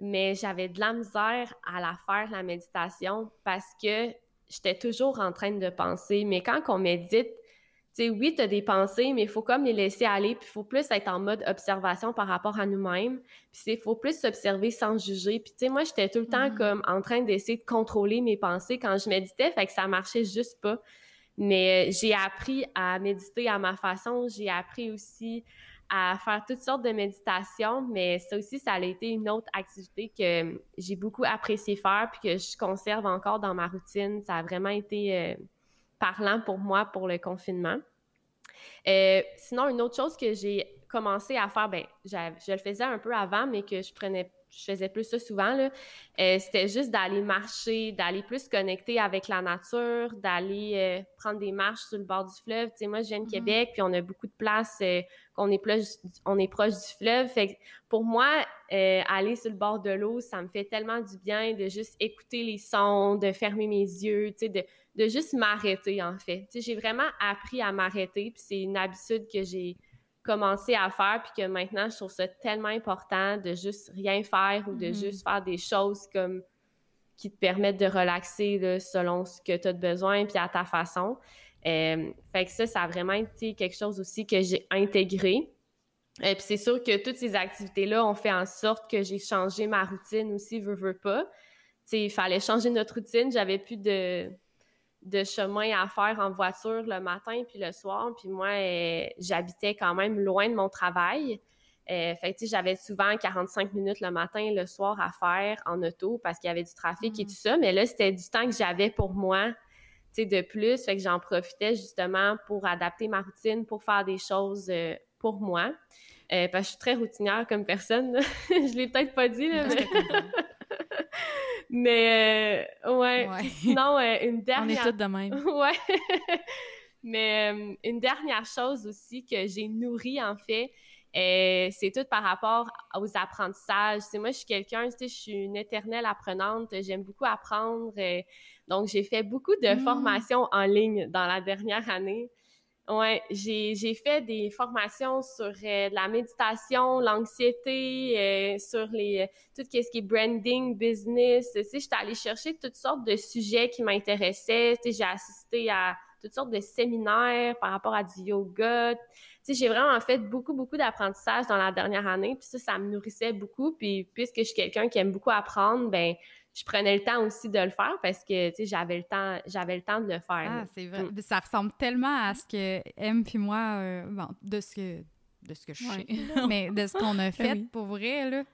mais j'avais de la misère à la faire, la méditation, parce que j'étais toujours en train de penser. Mais quand on médite, tu sais, oui, tu as des pensées, mais il faut comme les laisser aller, puis il faut plus être en mode observation par rapport à nous-mêmes. Puis il faut plus s'observer sans juger. Puis tu sais, moi, j'étais tout le temps mm. comme en train d'essayer de contrôler mes pensées quand je méditais, fait que ça marchait juste pas. Mais j'ai appris à méditer à ma façon. J'ai appris aussi à faire toutes sortes de méditations, mais ça aussi, ça a été une autre activité que j'ai beaucoup apprécié faire puis que je conserve encore dans ma routine. Ça a vraiment été euh, parlant pour moi pour le confinement. Euh, sinon, une autre chose que j'ai commencé à faire, ben, je le faisais un peu avant, mais que je prenais je faisais plus ça souvent, là. Euh, c'était juste d'aller marcher, d'aller plus connecter avec la nature, d'aller euh, prendre des marches sur le bord du fleuve. Tu sais, moi, je viens de mm-hmm. Québec, puis on a beaucoup de places, euh, qu'on est, plus, on est proche du fleuve. Fait que pour moi, aller sur le bord de l'eau, ça me fait tellement du bien de juste écouter les sons, de fermer mes yeux, tu sais, de, de juste m'arrêter, en fait. J'ai vraiment appris à m'arrêter, puis c'est une habitude que j'ai commencé à faire, puis que maintenant, je trouve ça tellement important de juste rien faire ou de mm-hmm. juste faire des choses comme qui te permettent de relaxer selon ce que tu as besoin, puis à ta façon. Euh, fait que ça, ça a vraiment été quelque chose aussi que j'ai intégré. Et puis c'est sûr que toutes ces activités-là ont fait en sorte que j'ai changé ma routine aussi, veux, veux pas. Il fallait changer notre routine. J'avais plus de de chemin à faire en voiture le matin puis le soir. Puis moi, euh, j'habitais quand même loin de mon travail. Euh, fait que, j'avais souvent 45 minutes le matin et le soir à faire en auto parce qu'il y avait du trafic et mm. tout ça. Mais là, c'était du temps que j'avais pour moi, de plus. Fait que j'en profitais justement pour adapter ma routine, pour faire des choses euh, pour moi. parce que je suis très routinière comme personne. je l'ai peut-être pas dit, là, mais... Mais euh, ouais. Sinon, euh, une dernière. On est toutes de même. ouais. Mais euh, une dernière chose aussi que j'ai nourri en fait, c'est tout par rapport aux apprentissages. C'est moi, je suis quelqu'un, tu sais, je suis une éternelle apprenante. J'aime beaucoup apprendre. donc, j'ai fait beaucoup de mmh. formations en ligne dans la dernière année. Ouais, j'ai fait des formations sur euh, la méditation, l'anxiété, euh, sur les euh, tout ce qui est branding, business. Tu sais, j'étais allée chercher toutes sortes de sujets qui m'intéressaient. Tu sais, j'ai assisté à toutes sortes de séminaires par rapport à du yoga. Sais, j'ai vraiment fait beaucoup, beaucoup d'apprentissage dans la dernière année. Puis ça, ça me nourrissait beaucoup. Puis puisque je suis quelqu'un qui aime beaucoup apprendre, ben je prenais le temps aussi de le faire parce que, tu sais, j'avais le temps, j'avais le temps de le faire. Ah, c'est vrai. Mm. Ça ressemble tellement à ce que M puis moi, euh, bon, de ce que, de ce que je sais, mais de ce qu'on a ben fait pour vrai, là.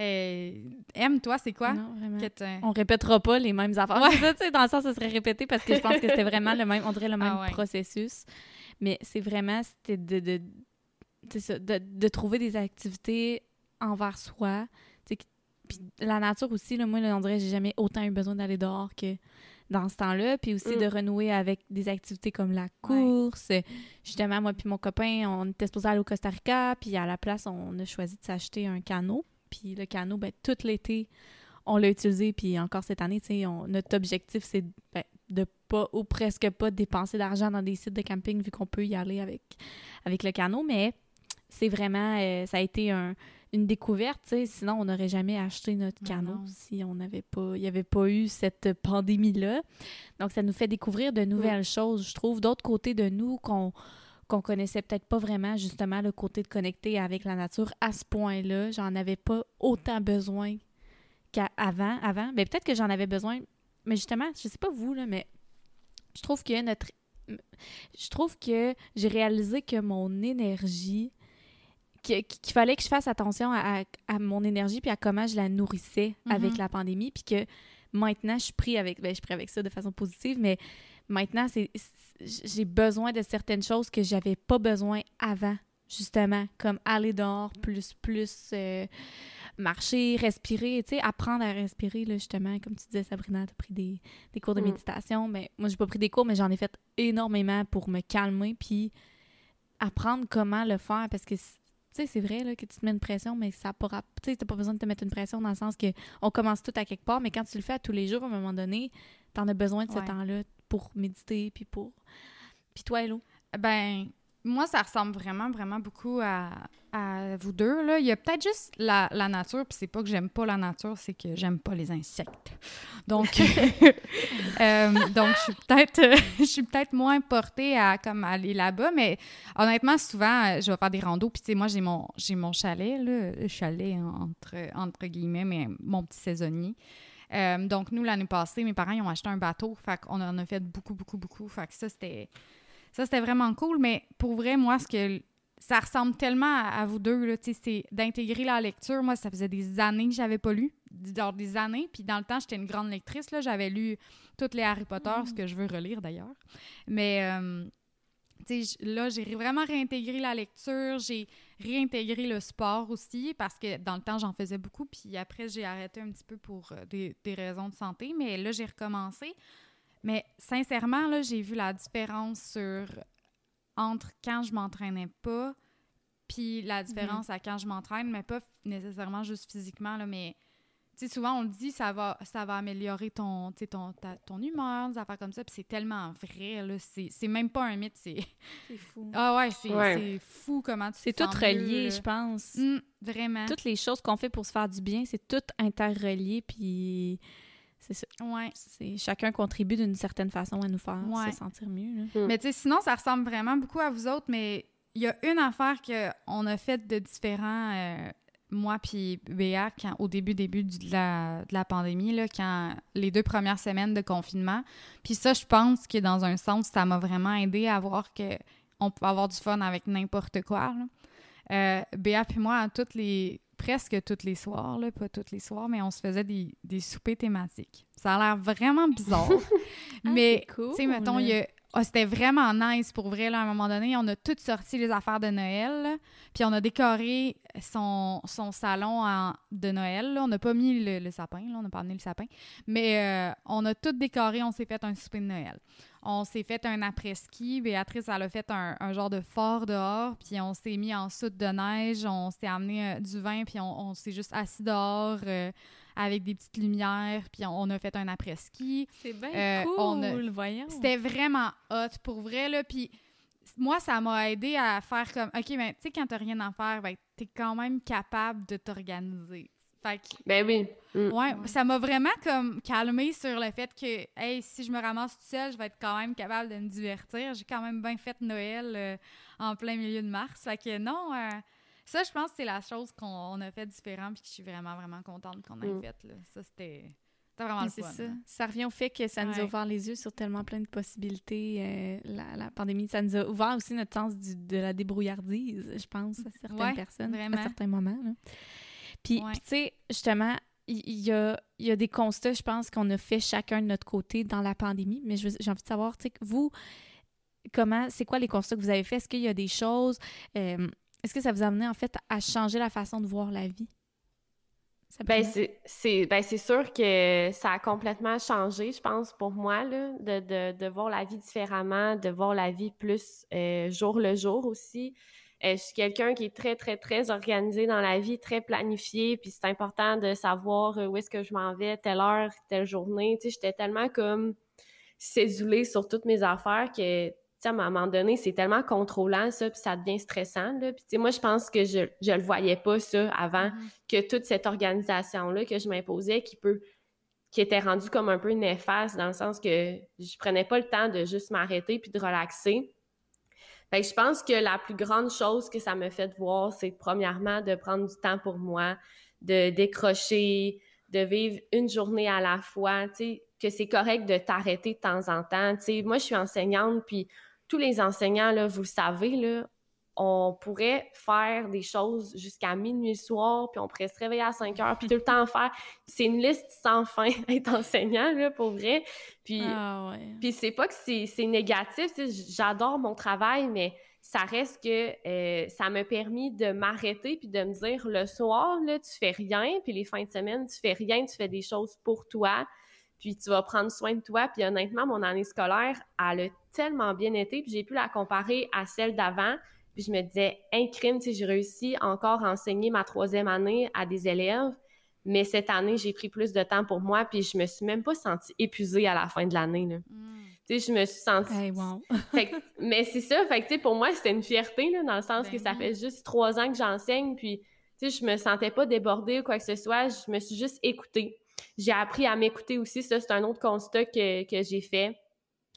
Euh, M, toi, c'est quoi? Non, vraiment. On répétera pas les mêmes affaires. Ouais. Ça, tu sais, dans le sens, ça serait répété parce que je pense que c'était vraiment le même, on dirait le même ah processus. Mais c'est vraiment, c'était de, de, de, de, trouver des activités envers soi, puis la nature aussi, là, moi, on dirait que j'ai jamais autant eu besoin d'aller dehors que dans ce temps-là. Puis aussi de mm. renouer avec des activités comme la course. Justement, moi puis mon copain, on était supposé aller au Costa Rica. Puis à la place, on a choisi de s'acheter un canot. Puis le canot, ben, tout l'été, on l'a utilisé. Puis encore cette année, on, notre objectif, c'est ben, de pas ou presque pas dépenser d'argent dans des sites de camping vu qu'on peut y aller avec, avec le canot. Mais c'est vraiment, euh, ça a été un une découverte, sinon on n'aurait jamais acheté notre canot si on n'avait pas, il n'y avait pas eu cette pandémie-là. Donc ça nous fait découvrir de nouvelles choses, je trouve, d'autres côtés de nous qu'on qu'on connaissait peut-être pas vraiment, justement, le côté de connecter avec la nature à ce point-là. J'en avais pas autant besoin qu'avant. Avant, mais ben, peut-être que j'en avais besoin, mais justement, je sais pas vous, là, mais je trouve que notre... Je trouve que j'ai réalisé que mon énergie qu'il fallait que je fasse attention à, mon énergie puis à comment je la nourrissais avec mhm. la pandémie puis que maintenant je suis pris avec ben, je suis avec ça de façon positive mais maintenant c'est j'ai besoin de certaines choses que j'avais pas besoin avant justement comme aller dehors plus plus euh, marcher respirer tu sais apprendre à respirer là, justement comme tu disais Sabrina tu as pris des, des, cours de mm. méditation mais moi j'ai pas pris des cours mais j'en ai fait énormément pour me calmer puis apprendre comment le faire parce que tu sais, c'est vrai là, que tu te mets une pression, mais ça pourra. Tu sais, t'as pas besoin de te mettre une pression dans le sens que on commence tout à quelque part, mais quand tu le fais à tous les jours, à un moment donné, t'en as besoin de ce temps-là pour méditer, puis pour... Puis toi, Hello? Ben, moi, ça ressemble vraiment, vraiment beaucoup à, à vous deux. Là. Il y a peut-être juste la, la nature, puis c'est pas que j'aime pas la nature, c'est que j'aime pas les insectes. Donc, euh, donc je suis peut-être je suis peut-être moins portée à comme aller là-bas, mais honnêtement, souvent, euh, je vais faire des randos, puis tu sais, moi, j'ai mon, j'ai mon chalet, là, le chalet entre, entre guillemets, mais mon petit saisonnier. Euh, donc, nous, l'année passée, mes parents, ils ont acheté un bateau, fait qu'on en a fait beaucoup, beaucoup, beaucoup. Fait que ça, c'était... Ça, c'était vraiment cool, mais pour vrai, moi, ce que ça ressemble tellement à, vous deux, là, c'est d'intégrer la lecture. Moi, ça faisait des années que j'avais pas lu, genre des années, puis dans le temps, j'étais une grande lectrice, là, j'avais lu toutes les Harry Potter, ce que je veux relire d'ailleurs. Mais, euh, tu sais, là, j'ai vraiment réintégré la lecture, j'ai réintégré le sport aussi, parce que dans le temps, j'en faisais beaucoup, puis après, j'ai arrêté un petit peu pour euh, des, des raisons de santé, mais là, j'ai recommencé. Mais sincèrement, là, j'ai vu la différence sur entre quand je m'entraînais pas, puis la différence à quand je m'entraîne, mais pas nécessairement juste physiquement, là, mais sais, souvent on le dit, ça va, ça va améliorer ton, ton, ta, ton humeur, des affaires comme ça, puis c'est tellement vrai, là, c'est même pas un mythe, c'est... C'est fou. Ah ouais, c'est fou comment tu C'est tout relié, je pense. Hum, vraiment. Toutes les choses qu'on fait pour se faire du bien, c'est tout interrelié, puis c'est ça. Ouais. C'est chacun contribue d'une certaine façon à nous faire se sentir mieux. Là. Mais tu sais, sinon, ça ressemble vraiment beaucoup à vous autres, mais il y a une affaire qu'on a faite de différent, euh, moi puis Béa, quand, au début, début de la, de la pandémie, là, quand les deux premières semaines de confinement. Puis ça, je pense que dans un sens, ça m'a vraiment aidé à voir que on peut avoir du fun avec n'importe quoi. Euh, Béa puis moi, toutes les presque tous les soirs, là, pas tous les soirs, mais on se faisait des, des soupers thématiques. Ça a l'air vraiment bizarre. Ah, mais, cool. tu sais, mettons, il y a ah, c'était vraiment nice pour vrai. Là, à un moment donné, on a toutes sorti les affaires de Noël. puis on a décoré son, salon en, de Noël. On n'a pas mis le, sapin. On n'a pas amené le sapin. Mais euh, on a tout décoré. On s'est fait un souper de Noël. On s'est fait un après-ski. Béatrice, elle a fait un, genre de fort dehors. Puis on s'est mis en soute de neige. On s'est amené euh, du vin. Puis on, on s'est juste assis dehors. Euh, avec des petites lumières, puis on, a fait un après-ski. C'est bien euh, cool, voyons. C'était vraiment hot, pour vrai, là, puis moi, ça m'a aidé à faire comme, OK, ben, tu sais, quand t'as rien à faire, ben, t'es quand même capable de t'organiser. Fait que, ben oui. Mm. Ouais, ça m'a vraiment comme calmé sur le fait que, hey, si je me ramasse toute seule, je vais être quand même capable de me divertir. J'ai quand même bien fait Noël euh, en plein milieu de mars. Fait que non, euh, ça, je pense que c'est la chose qu'on a fait différent puis que je suis vraiment, vraiment contente qu'on ait mm. fait. Là. Ça, c'était vraiment le fun. Ça. ça revient au fait que ça nous a ouvert les yeux sur tellement plein de possibilités. Euh, la, la, pandémie, ça nous a ouvert aussi notre sens du, de la débrouillardise, je pense, à certaines personnes, à certains moments. Puis, tu sais, justement, il y, a, y, a, des constats, je pense, qu'on a fait chacun de notre côté dans la pandémie. Mais j'ai envie de savoir, tu sais, vous, comment, c'est quoi les constats que vous avez fait? Est-ce qu'il y a des choses... Euh, est-ce que ça vous a amené en fait à changer la façon de voir la vie? Ben c'est, ben c'est sûr que ça a complètement changé, je pense, pour moi, là, de, de, de, voir la vie différemment, de voir la vie plus euh, jour le jour aussi. Euh, je suis quelqu'un qui est très, très, très organisé dans la vie, très planifié, puis c'est important de savoir euh, où est-ce que je m'en vais, telle heure, telle journée. Tu sais, j'étais tellement comme cédulée sur toutes mes affaires que à un moment donné, c'est tellement contrôlant, ça, puis ça devient stressant, là. Puis, moi, je pense que je, je le voyais pas, ça, avant, mm-hmm. que toute cette organisation-là que je m'imposais, qui peut, qui était rendue comme un peu néfaste, dans le sens que je prenais pas le temps de juste m'arrêter puis de relaxer. Fait que je pense que la plus grande chose que ça me fait voir, c'est premièrement de prendre du temps pour moi, de décrocher, de vivre une journée à la fois, tu sais, que c'est correct de t'arrêter de temps en temps. Tu sais, moi, je suis enseignante, puis tous les enseignants, là, vous le savez, là, on pourrait faire des choses jusqu'à minuit soir, puis on pourrait se réveiller à 5 heures, puis tout le temps faire. C'est une liste sans fin être enseignant, là, pour vrai. Puis, ah puis c'est pas que c'est négatif, j'adore mon travail, mais ça reste que euh, ça m'a permis de m'arrêter puis de me dire le soir, là, tu fais rien, puis les fins de semaine, tu fais rien, tu fais des choses pour toi, puis tu vas prendre soin de toi. Puis honnêtement, mon année scolaire, elle a tellement bien été, puis j'ai pu la comparer à celle d'avant. Puis je me disais, un crime, sais, j'ai réussi encore à enseigner ma troisième année à des élèves, mais cette année, j'ai pris plus de temps pour moi, puis je me suis même pas sentie épuisée à la fin de l'année. Mm. Tu sais, je me suis sentie... mais c'est ça, fait que, tu sais, pour moi, c'était une fierté, là, dans le sens ben que ça fait juste trois ans que j'enseigne, puis, tu sais, je me sentais pas débordée ou quoi que ce soit, je me suis juste écoutée. J'ai appris à m'écouter aussi, ça, c'est un autre constat que, que j'ai fait,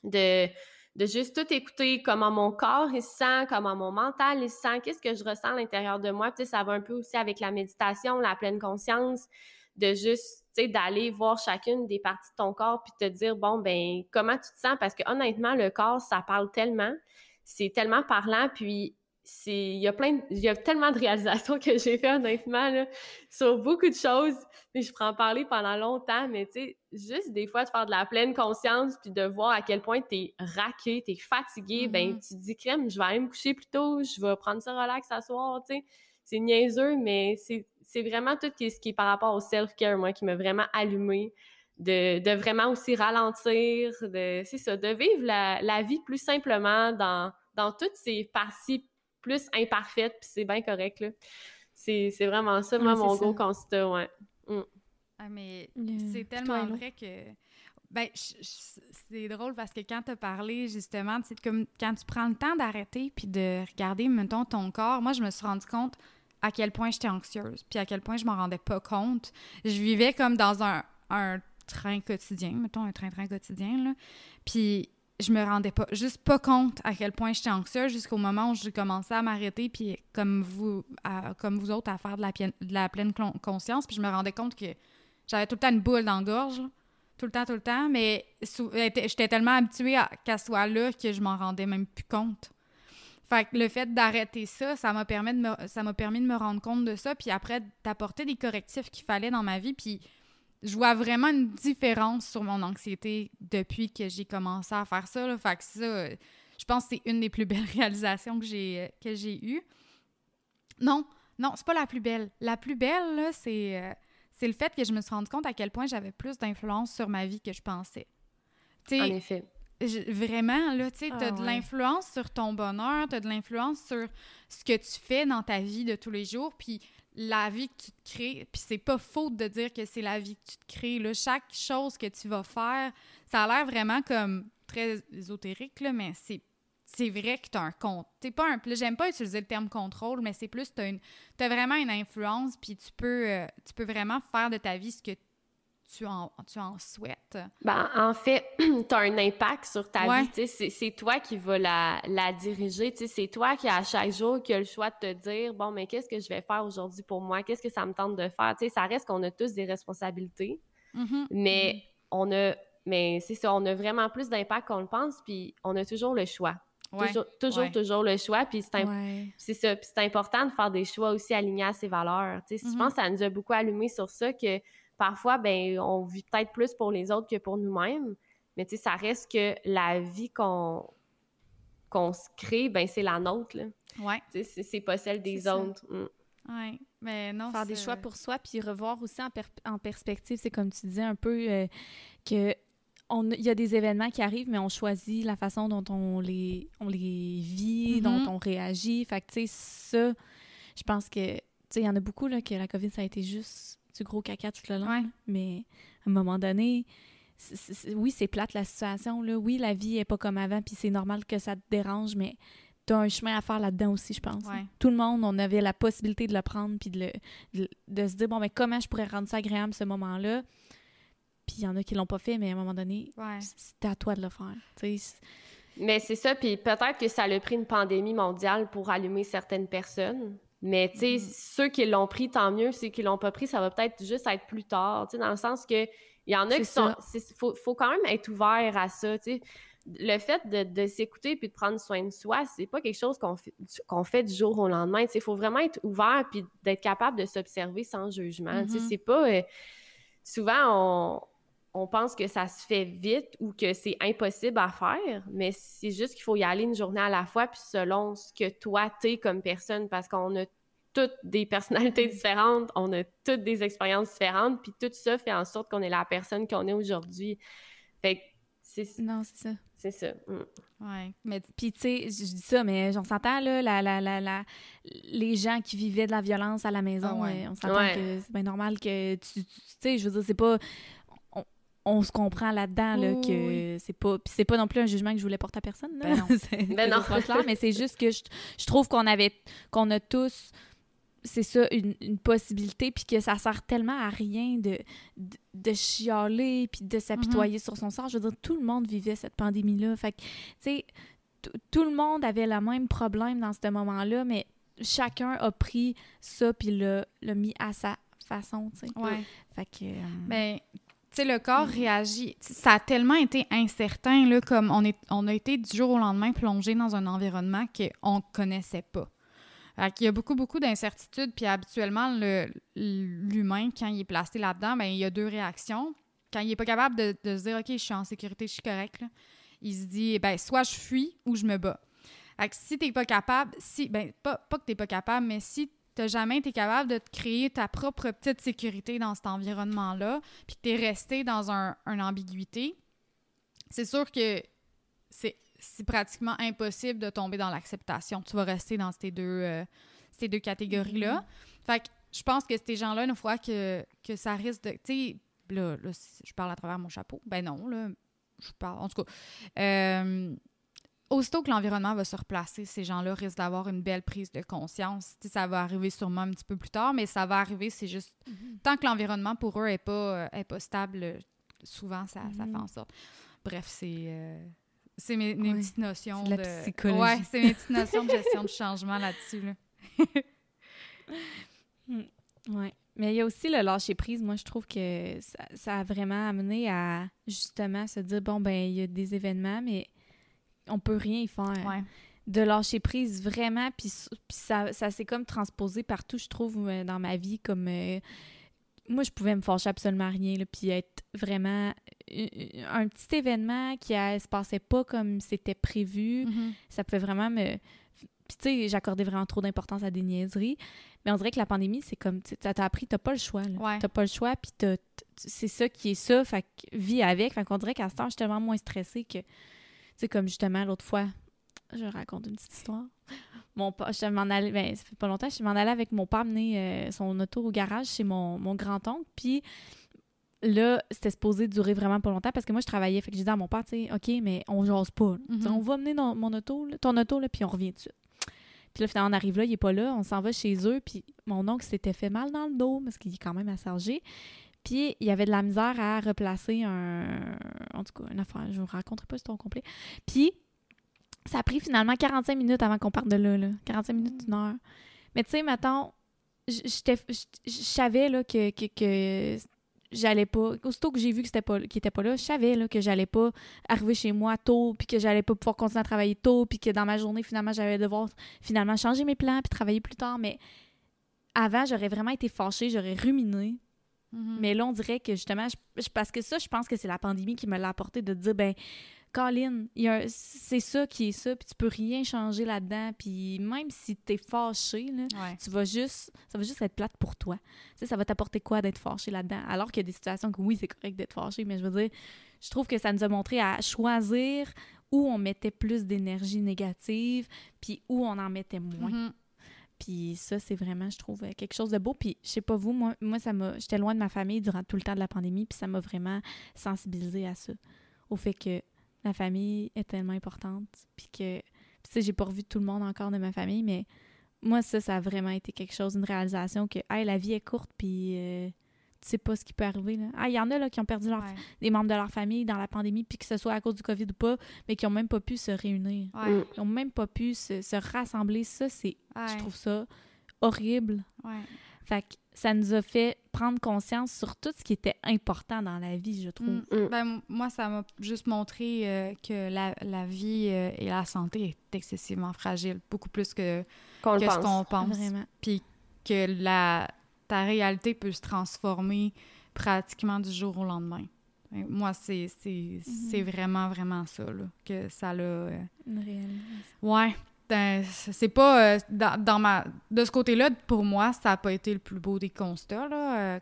de de juste tout écouter comment mon corps il se sent, comment mon mental il se sent, qu'est-ce que je ressens à l'intérieur de moi. Ça va un peu aussi avec la méditation, la pleine conscience, de juste, tu sais, d'aller voir chacune des parties de ton corps puis te dire, bon, ben, comment tu te sens? Parce que honnêtement, le corps, ça parle tellement, c'est tellement parlant, puis il y a plein il y a tellement de réalisations que j'ai fait honnêtement là, sur beaucoup de choses mais je pourrais en parler pendant longtemps mais tu sais juste des fois de faire de la pleine conscience puis de voir à quel point t'es raqué t'es fatigué ben mm-hmm. tu te dis crème je vais aller me coucher plus tôt je vais prendre ça relax ce soir tu sais c'est niaiseux mais c'est c'est vraiment tout ce qui est par rapport au self care moi qui m'a vraiment allumé de, de vraiment aussi ralentir de c'est ça de vivre la, la vie plus simplement dans dans toutes ces parties plus imparfaite, puis c'est bien correct, là. C'est vraiment ça, moi, mon gros constat, ouais. Mm. Ah, mais c'est tellement vrai que... Ben, c'est drôle parce que quand tu as parlé, justement, c'est comme quand tu prends le temps d'arrêter puis de regarder, mettons, ton corps, moi, je me suis rendu compte à quel point j'étais anxieuse, puis à quel point je m'en rendais pas compte. Je vivais comme dans un, un train quotidien, mettons, un train-train quotidien, là. Puis je me rendais pas juste pas compte à quel point j'étais anxieuse jusqu'au moment où j'ai commencé à m'arrêter puis comme vous comme vous autres à faire de la, pleine conscience. Puis je me rendais compte que j'avais tout le temps une boule dans la gorge tout le temps tout le temps. Mais j'étais tellement habituée à qu'elle soit là que je m'en rendais même plus compte. Fait le fait d'arrêter ça ça m'a permis de me ça m'a permis de me rendre compte de ça puis après d'apporter des correctifs qu'il fallait dans ma vie. Puis je vois vraiment une différence sur mon anxiété depuis que j'ai commencé à faire ça. Là. Fait que ça, je pense que c'est une des plus belles réalisations que j'ai, que j'ai eues. Non, non, c'est pas la plus belle. La plus belle, là, c'est, euh, c'est le fait que je me suis rendu compte à quel point j'avais plus d'influence sur ma vie que je pensais. en effet. vraiment, là, tu sais, t'as ah de l'influence sur ton bonheur, t'as de l'influence sur ce que tu fais dans ta vie de tous les jours, puis la vie que tu te crées, puis c'est pas faute de dire que c'est la vie que tu te crées. Chaque chose que tu vas faire, ça a l'air vraiment comme très ésotérique, là, mais c'est, vrai que tu as un compte. T'es pas un. J'aime pas utiliser le terme contrôle, mais c'est plus, tu as, vraiment une influence, puis tu peux, euh, tu peux vraiment faire de ta vie ce que tu en, tu en souhaites? Ben, en fait, tu as un impact sur ta vie. C'est toi qui vas la, la diriger. C'est toi qui, à chaque jour, qui a le choix de te dire bon, mais qu'est-ce que je vais faire aujourd'hui pour moi? Qu'est-ce que ça me tente de faire? sais, ça reste qu'on a tous des responsabilités, mm-hmm. mais mm-hmm. on a. Mais c'est ça, on a vraiment plus d'impact qu'on le pense, puis on a toujours le choix. Toujours, toujours, toujours, le choix. Puis c'est important de faire des choix aussi alignés à ses valeurs. Je pense mm-hmm. que ça nous a beaucoup allumé sur ça que parfois, ben, on vit peut-être plus pour les autres que pour nous-mêmes, mais tu sais, ça reste que la vie qu'on qu'on se crée, ben c'est la nôtre, là. Ouais. C'est pas celle des autres. Mm. Oui, mais non. Faire des choix pour soi, puis revoir aussi en, en perspective, c'est comme tu disais un peu euh, que il y a des événements qui arrivent, mais on choisit la façon dont on les, on les vit, dont mm-hmm. on réagit. Fait que, tu sais, ça, je pense que, tu sais, il y en a beaucoup, là, que la COVID, ça a été juste du gros caca tout le long. Mais à un moment donné, oui, c'est plate la situation. Là. Oui, la vie est pas comme avant, puis c'est normal que ça te dérange, mais tu as un chemin à faire là-dedans aussi, je pense. Tout le monde, on avait la possibilité de le prendre, puis de, de, se dire, bon, mais comment je pourrais rendre ça agréable ce moment-là? Puis il y en a qui l'ont pas fait, mais à un moment donné, c'était à toi de le faire. Mais c'est ça, puis peut-être que ça a pris une pandémie mondiale pour allumer certaines personnes. Mais, tu sais, mm-hmm. ceux qui l'ont pris, tant mieux. Ceux qui l'ont pas pris, ça va peut-être juste être plus tard, tu sais, dans le sens que il y en a qui sont... Il faut, faut, quand même être ouvert à ça, tu sais. Le fait de, de s'écouter puis de prendre soin de soi, c'est pas quelque chose qu'on fait, qu'on fait du jour au lendemain. Il faut vraiment être ouvert puis d'être capable de s'observer sans jugement. Tu sais, mm-hmm. c'est pas... Euh, souvent, on on pense que ça se fait vite ou que c'est impossible à faire, mais c'est juste qu'il faut y aller une journée à la fois, puis selon ce que toi, t'es comme personne, parce qu'on a toutes des personnalités différentes, on a toutes des expériences différentes, puis tout ça fait en sorte qu'on est la personne qu'on est aujourd'hui. Fait que c'est... Non, c'est ça. C'est ça. Mm. Ouais. Mais puis tu sais, je dis ça, mais j'en s'entend là, la, la, la, la, les gens qui vivaient de la violence à la maison, ah on s'entend que c'est bien normal que tu, tu sais, je veux dire, c'est pas on se comprend là-dedans là, que c'est pas c'est pas non plus un jugement que je voulais porter à personne ben non, ben non. clair, mais c'est juste que je, je trouve qu'on avait qu'on a tous c'est ça, une, une possibilité, puis que ça sert tellement à rien de, de, chialer, puis de s'apitoyer mm-hmm. sur son sort. Je veux dire, tout le monde vivait cette pandémie-là. Fait que, tu sais, tout le monde avait le même problème dans ce moment-là, mais chacun a pris ça, puis l'a mis à sa façon, tu sais. Ouais. Fait que... Euh, ben, sais, le corps réagit. Ça a tellement été incertain, là, comme on, est, on a été du jour au lendemain plongé dans un environnement qu'on ne connaissait pas. Il y a beaucoup, beaucoup d'incertitudes. Puis habituellement, l'humain, quand il est placé là-dedans, ben, il y a deux réactions. Quand il n'est pas capable de, de, se dire OK, je suis en sécurité, je suis correct, il se dit ben soit je fuis ou je me bats. Fait que si tu n'es pas capable, si, ben, pas, pas que tu n'es pas capable, mais si tu n'as jamais été capable de te créer ta propre petite sécurité dans cet environnement-là, puis que tu es resté dans un, une ambiguïté, c'est sûr que c'est pratiquement impossible de tomber dans l'acceptation. Tu vas rester dans ces deux, euh, ces deux catégories-là. Mm-hmm. Fait que je pense que ces gens-là, une fois que, que ça risque de. Tu sais, là, je parle à travers mon chapeau. Ben non, là, je parle. En tout cas, euh, aussitôt que l'environnement va se replacer, ces gens-là risquent d'avoir une belle prise de conscience. ça va arriver sûrement un petit peu plus tard, mais ça va arriver, c'est juste. Mm-hmm. Tant que l'environnement pour eux n'est pas, est pas stable, souvent, ça, ça fait en sorte. Bref, c'est. Euh, c'est mes, petites notions de... La psychologie. Ouais, c'est mes petites notions de gestion de changement là-dessus. Là. Hmm, ouais. Mais il y a aussi le lâcher prise. Moi, je trouve que ça, a vraiment amené à justement se dire bon, ben, il y a des événements, mais on peut rien y faire. Ouais. De lâcher prise vraiment, puis, ça, ça s'est comme transposé partout, je trouve, euh, dans ma vie, comme. Euh, moi, je pouvais me fâcher absolument rien, là, puis être vraiment un petit événement qui ne se passait pas comme c'était prévu. Mm-hmm. Ça pouvait vraiment me. Puis, tu sais, j'accordais vraiment trop d'importance à des niaiseries. Mais on dirait que la pandémie, c'est comme. Tu t'as appris, t'as pas le choix. Tu T'as pas le choix, puis c'est ça qui est ça. Fait que vis avec. Fait qu'on dirait qu'à ce temps, je suis tellement moins stressée que. Sais, comme justement l'autre fois, je raconte une petite histoire. Mon père, je m'en allais, ben, ça fait pas longtemps, je m'en allais avec mon père mener euh, son auto au garage chez mon, mon grand-oncle. Puis là, c'était supposé durer vraiment pas longtemps parce que moi, je travaillais. Fait que j'ai dit à mon père, tu sais, OK, mais on jase pas. Mm-hmm. On va mener mon auto, ton auto, là, puis on revient tout de suite. Puis là, finalement, on arrive là, il est pas là. On s'en va chez eux. Puis mon oncle s'était fait mal dans le dos parce qu'il est quand même assez âgé. Puis il y avait de la misère à replacer un. En tout cas, une affaire. Je vous raconterai pas l'histoire complet. Puis ça a pris finalement 45 minutes avant qu'on parte de là. là. 45 minutes, une heure. Mais tu sais, mettons, je savais que, que, que j'allais pas. Aussitôt que j'ai vu c'était pas qu'il était pas là, je savais là, que j'allais pas arriver chez moi tôt, puis que j'allais pas pouvoir continuer à travailler tôt, puis que dans ma journée, finalement, j'allais devoir finalement changer mes plans puis travailler plus tard. Mais avant, j'aurais vraiment été fâchée, j'aurais ruminé. Mm-hmm. Mais là, on dirait que justement, parce que ça, je pense que c'est la pandémie qui me l'a apporté de dire, ben, Colin, c'est ça qui est ça, puis tu peux rien changer là-dedans, puis même si t'es fâché, là, tu vas juste, ça va juste être plate pour toi. Tu sais, ça va t'apporter quoi d'être fâché là-dedans? Alors qu'il y a des situations que oui, c'est correct d'être fâché, mais je veux dire, je trouve que ça nous a montré à choisir où on mettait plus d'énergie négative, puis où on en mettait moins. Mm-hmm. Puis ça, c'est vraiment, je trouve, quelque chose de beau. Puis je sais pas vous, moi, moi ça m'a, j'étais loin de ma famille durant tout le temps de la pandémie, puis ça m'a vraiment sensibilisé à ça, au fait que la famille est tellement importante. Puis que, tu sais, j'ai pas revu tout le monde encore de ma famille, mais moi, ça, ça a vraiment été quelque chose, une réalisation que, hey, la vie est courte, puis euh, tu sais pas ce qui peut arriver. Là. Ah, il y en a là, qui ont perdu leur, des membres de leur famille dans la pandémie, puis que ce soit à cause du COVID ou pas, mais qui ont même pas pu se réunir. Ils ont même pas pu se, rassembler. Ça, c'est, je trouve ça horrible. Fait que ça nous a fait prendre conscience sur tout ce qui était important dans la vie, je trouve. Mm. Mm. Ben, moi, ça m'a juste montré euh, que la, la vie euh, et la santé est excessivement fragile, beaucoup plus que, ce qu'on pense. Puis que la, ta réalité peut se transformer pratiquement du jour au lendemain. Ben, moi, c'est mm-hmm. vraiment, vraiment ça, là, que ça l'a... Euh, Une réalité. Ouais, ben, c'est pas euh, dans, ma de ce côté-là pour moi ça n'a pas été le plus beau des constats là, euh,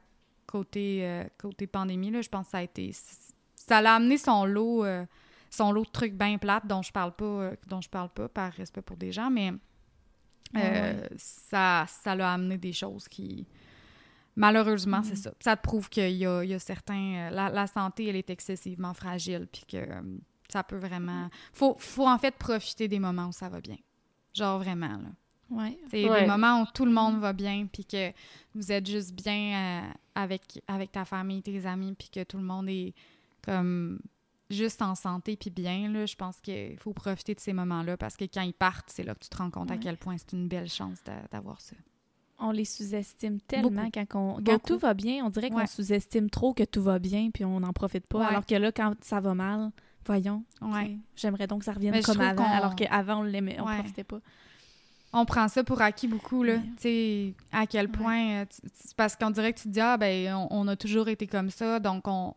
côté côté pandémie là je pense que ça a été ça l'a amené son lot son lot de trucs bien plates dont je parle pas dont je parle pas par respect pour des gens mais ça ça l'a amené des choses qui malheureusement, c'est Mhm. ça. Ça te prouve qu'il y a, il y a certains... euh, La, la santé, elle est excessivement fragile, puis que euh, ça peut vraiment... Faut, faut en fait profiter des moments où ça va bien. Genre vraiment, là. Ouais. C'est Ouais. des moments où tout le monde va bien, puis que vous êtes juste bien euh, avec, avec ta famille, tes amis, puis que tout le monde est comme juste en santé puis bien. Là, je pense qu'il faut profiter de ces moments-là parce que quand ils partent, c'est là que tu te rends compte à quel point c'est une belle chance d'a- d'avoir ça. On les sous-estime tellement Beaucoup. quand, on- quand tout va bien. On dirait qu'on Ouais. sous-estime trop que tout va bien puis on n'en profite pas. Ouais. Alors que là, quand ça va mal, voyons, Ouais. j'aimerais donc que ça revienne Mais comme avant. qu'on- Alors qu'avant, on l'aimait, on profitait pas. On prend ça pour acquis beaucoup, là. Tu sais, à quel point... euh, parce qu'on dirait que tu te dis, ah, ben, on, on a toujours été comme ça, donc on...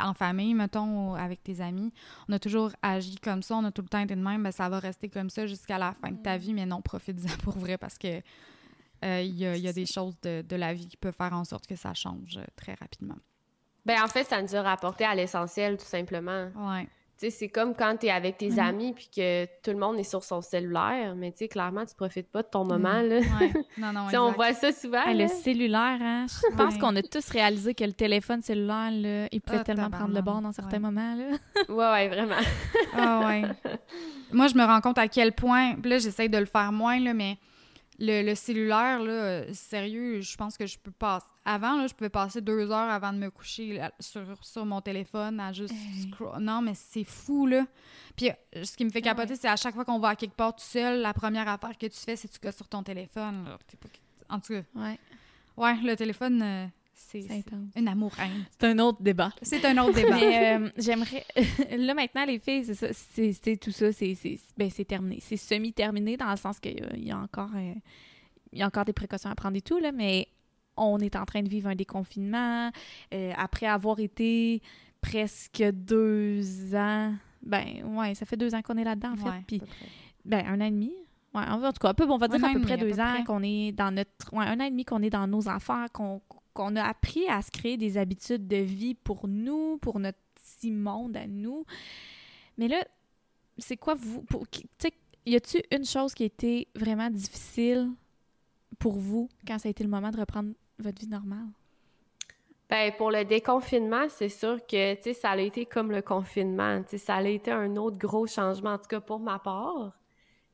En famille, mettons, avec tes amis, on a toujours agi comme ça, on a tout le temps été de même, ben, ça va rester comme ça jusqu'à la fin de ta vie, mais non, profite-en pour vrai parce que euh, il y, a, il y a des choses de, de la vie qui peuvent faire en sorte que ça change euh, très rapidement. Ben, en fait, ça nous a rapporté à l'essentiel, tout simplement. Ouais. Tu sais, c'est comme quand tu es avec tes Mhm. amis puis que tout le monde est sur son cellulaire, mais tu sais, clairement, tu profites pas de ton moment, là. ouais. Non, non, Tu sais, on voit ça souvent, le cellulaire, hein? Je pense Ouais. qu'on a tous réalisé que le téléphone cellulaire, là, il pouvait Ah, tellement prendre le bord dans certains Ouais. moments. Là. Ouais, ouais, vraiment. Ah ouais. Moi, je me rends compte à quel point, puis là, j'essaye de le faire moins, là, mais le, le cellulaire, là, euh, sérieux, je pense que je peux passer... Avant, là, je pouvais passer deux heures avant de me coucher là, sur, sur mon téléphone à juste Hey. scroll- Non, mais c'est fou, là. Puis euh, ce qui me fait Ah capoter, c'est à chaque fois qu'on va à quelque part tout seul, la première affaire que tu fais, c'est que tu gosses sur ton téléphone. pas- En tout cas, Ouais, ouais, le téléphone, euh, c'est une amour-haine. C'est un autre débat. C'est un autre débat. Mais euh, j'aimerais. là, maintenant, les filles, c'est ça. C'est tout ça. C'est c'est- ben, c'est terminé. C'est semi-terminé dans le sens qu'il y, a- il y a encore. euh, il y a encore des précautions à prendre et tout, là, mais on est en train de vivre un déconfinement. euh, après avoir été presque deux ans. Ben, ouais, ça fait deux ans qu'on est là-dedans, en fait. Ouais, Puis, ben, un an et demi. Ouais, en en tout cas, un peu, on va dire Un à peu près deux ans qu'on est dans notre. Ouais, un an et demi qu'on est dans nos affaires, qu'on qu'on a appris à se créer des habitudes de vie pour nous, pour notre petit monde à nous. Mais là, c'est quoi vous. pour- y a-tu une chose qui a été vraiment difficile pour vous quand ça a été le moment de reprendre votre vie normale? Ben, pour le déconfinement, c'est sûr que, ça a été comme le confinement. Ça a été un autre gros changement, en tout cas pour ma part.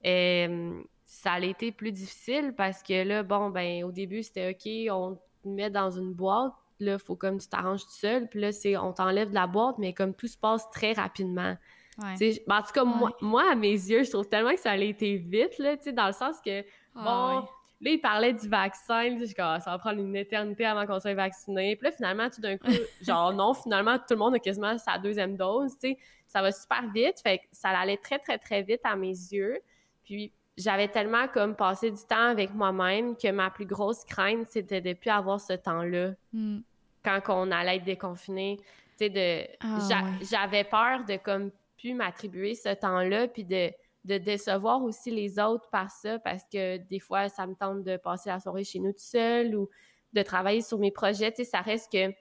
Euh, ça a été plus difficile parce que là, bon, ben, au début, c'était OK, on te met dans une boîte. Là, faut comme tu t'arranges tout seul. Puis là, c'est on t'enlève de la boîte, mais comme tout se passe très rapidement. Ouais. Ben, en tout cas, moi, Ouais. moi, à mes yeux, je trouve tellement que ça a été vite, là, tu sais, dans le sens que, Ah bon, ouais. Là, il parlait du vaccin. Je suis comme, Ah, ça va prendre une éternité avant qu'on soit vacciné. Puis là, finalement, tout d'un coup, genre, non, finalement, tout le monde a quasiment sa deuxième dose. Tu sais, ça va super vite. Fait que ça allait très, très, très vite à mes yeux. Puis, j'avais tellement comme passé du temps avec moi-même que ma plus grosse crainte, c'était de plus avoir ce temps-là Hmm. quand on allait être déconfiné. Tu sais, de... Ah, ouais. J'avais peur de comme plus m'attribuer ce temps-là, puis de, de décevoir aussi les autres par ça, parce que des fois, ça me tente de passer la soirée chez nous tout seul ou de travailler sur mes projets. Tu sais, ça reste que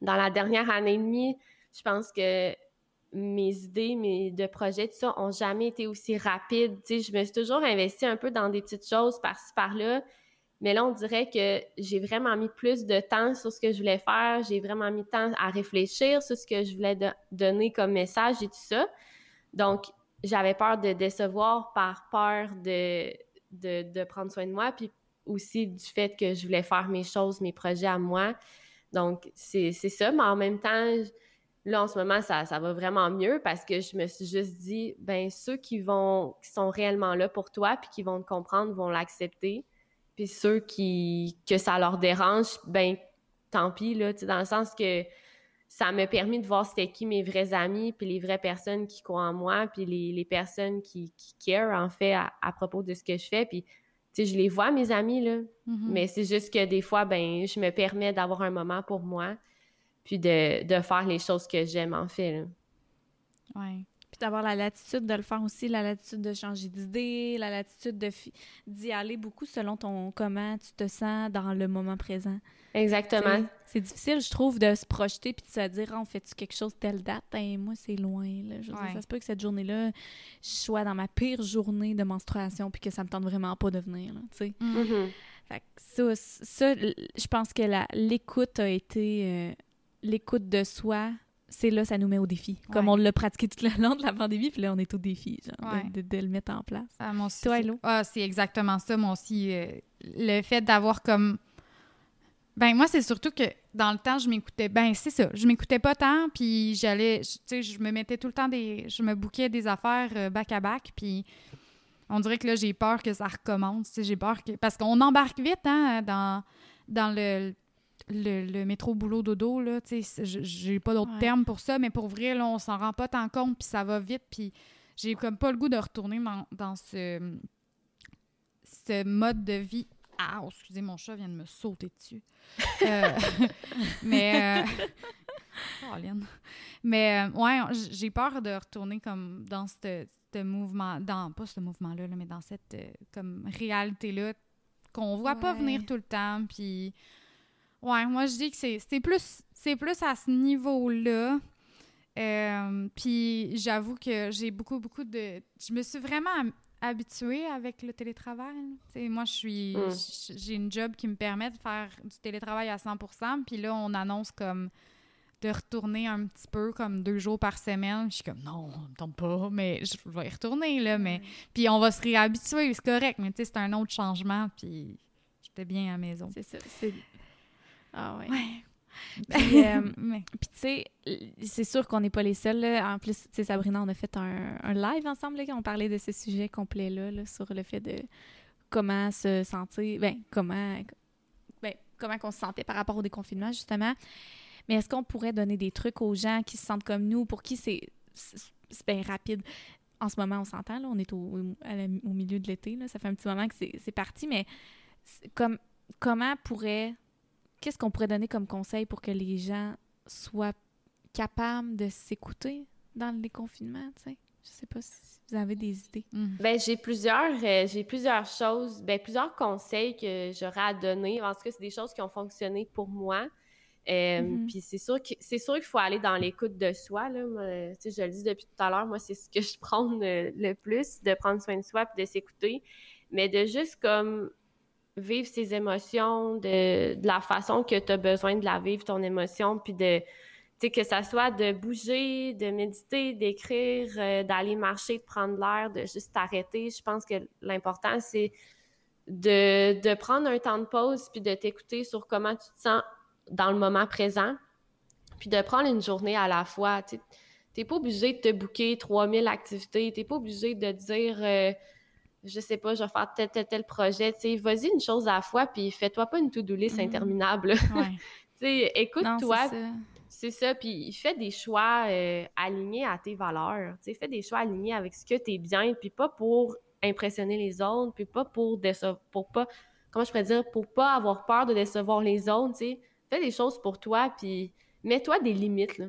dans la dernière année et demie, je pense que mes idées, mes de projets, tout ça, ont jamais été aussi rapides. Tu sais, je me suis toujours investie un peu dans des petites choses par-ci, par-là. Mais là, on dirait que j'ai vraiment mis plus de temps sur ce que je voulais faire. J'ai vraiment mis de temps à réfléchir sur ce que je voulais do- donner comme message et tout ça. Donc, j'avais peur de décevoir par peur de, de, de prendre soin de moi, puis aussi du fait que je voulais faire mes choses, mes projets à moi. Donc, c'est ça. Mais en même temps, là, en ce moment, ça, ça va vraiment mieux parce que je me suis juste dit, ben ceux qui vont, qui sont réellement là pour toi, puis qui vont te comprendre, vont l'accepter. Puis ceux qui, que ça leur dérange, ben tant pis, là, tu dans le sens que ça m'a permis de voir c'était qui mes vrais amis, puis les vraies personnes qui croient en moi, puis les, les personnes qui, qui care, en fait, à, à propos de ce que je fais. Puis, tu sais, je les vois, mes amis, là. Mhm. Mais c'est juste que des fois, ben, je me permets d'avoir un moment pour moi, puis de, de faire les choses que j'aime, en fait, là. Ouais. Puis d'avoir la latitude de le faire aussi, la latitude de changer d'idée, la latitude de d'y aller beaucoup selon ton comment tu te sens dans le moment présent. Exactement. C'est difficile, je trouve, de se projeter puis de se dire, Ah, on fait-tu quelque chose telle date? Ben, moi, c'est loin. Là. Je veux dire, Ouais. ça se peut que cette journée-là, je sois dans ma pire journée de menstruation puis que ça me tente vraiment pas de venir. Là, tu sais. Mhm. ça, ça je pense que l'écoute a été euh, l'écoute de soi. C'est là, ça nous met au défi. Comme on l'a pratiqué tout le long de la pandémie, puis là, on est au défi, genre, de, le mettre en place. Ah, mon Toi, Ah, c'est exactement ça, moi aussi. Euh, le fait d'avoir comme ben moi, c'est surtout que dans le temps, je m'écoutais. Ben c'est ça, je m'écoutais pas tant, puis j'allais, tu sais, je me mettais tout le temps des, je me bouquais des affaires back à back, puis on dirait que là, j'ai peur que ça recommence. J'ai peur que parce qu'on embarque vite hein, dans dans le le, métro boulot dodo là. Tu sais, j'ai pas d'autres termes pour ça, mais pour vrai là, on s'en rend pas tant compte, puis ça va vite, puis j'ai comme pas le goût de retourner dans, dans ce ce mode de vie ah, excusez, mon chat vient de me sauter dessus. Euh, mais. Euh, mais, euh, ouais, j'ai peur de retourner comme dans ce mouvement. Dans, pas ce mouvement-là, mais dans cette comme réalité-là qu'on voit pas venir tout le temps. Puis. Ouais, moi, je dis que c'est plus, plus à ce niveau-là. puis j'avoue que j'ai beaucoup, beaucoup de. Je me suis vraiment habituée avec le télétravail. moi, je suis mm. j'ai une job qui me permet de faire du télétravail à 100% puis là, on annonce comme de retourner un petit peu comme deux jours par semaine. Je suis comme non, on tombe pas, mais je vais y retourner là, mais puis on va se réhabituer, c'est correct, mais tu sais c'est un autre changement puis j'étais bien à la maison. C'est ça, c'est Ah ouais. ouais. Euh, puis, tu sais, c'est sûr qu'on n'est pas les seuls. En plus, tu sais, Sabrina, on a fait un, live ensemble. Là, on parlait de ce sujet complet-là, sur le fait de comment se sentir, ben, comment, ben, comment on se sentait par rapport au déconfinement, justement. Mais est-ce qu'on pourrait donner des trucs aux gens qui se sentent comme nous, pour qui c'est bien rapide? En ce moment, on s'entend, là, on est au, au milieu de l'été, ça fait un petit moment que c'est parti, mais comme, comment pourrait qu'est-ce qu'on pourrait donner comme conseil pour que les gens soient capables de s'écouter dans le déconfinement, tu sais? Je sais pas si vous avez des idées. Mm. Ben, j'ai plusieurs, euh, j'ai plusieurs choses, ben, plusieurs conseils que j'aurais à donner. En tout cas, c'est des choses qui ont fonctionné pour moi. Euh, mm-hmm. Puis c'est sûr que c'est sûr qu'il faut aller dans l'écoute de soi. Là. je le dis depuis tout à l'heure, moi, c'est ce que je prends le, plus, de prendre soin de soi et de s'écouter. Mais de juste comme vivre ses émotions de, la façon que tu as besoin de la vivre, ton émotion, puis de, tu sais, que ça soit de bouger, de méditer, d'écrire, euh, d'aller marcher, de prendre l'air, de juste t'arrêter. Je pense que l'important, c'est de, de, prendre un temps de pause, puis de t'écouter sur comment tu te sens dans le moment présent, puis de prendre une journée à la fois. Tu n'es pas obligé de te bouquer 3000 activités, tu n'es pas obligé de dire... Euh, je sais pas, je vais faire tel, tel, tel projet. Tu sais, vas-y une chose à la fois, puis fais-toi pas une to-do list mhm. interminable. tu sais, écoute-toi. C'est ça, puis fais des choix euh, alignés à tes valeurs. Tu sais, fais des choix alignés avec ce que tu es bien, puis pas pour impressionner les autres, puis pas pour décevoir, pour pas, comment je pourrais dire, pour pas avoir peur de décevoir les autres, tu sais. Fais des choses pour toi, puis mets-toi des limites, là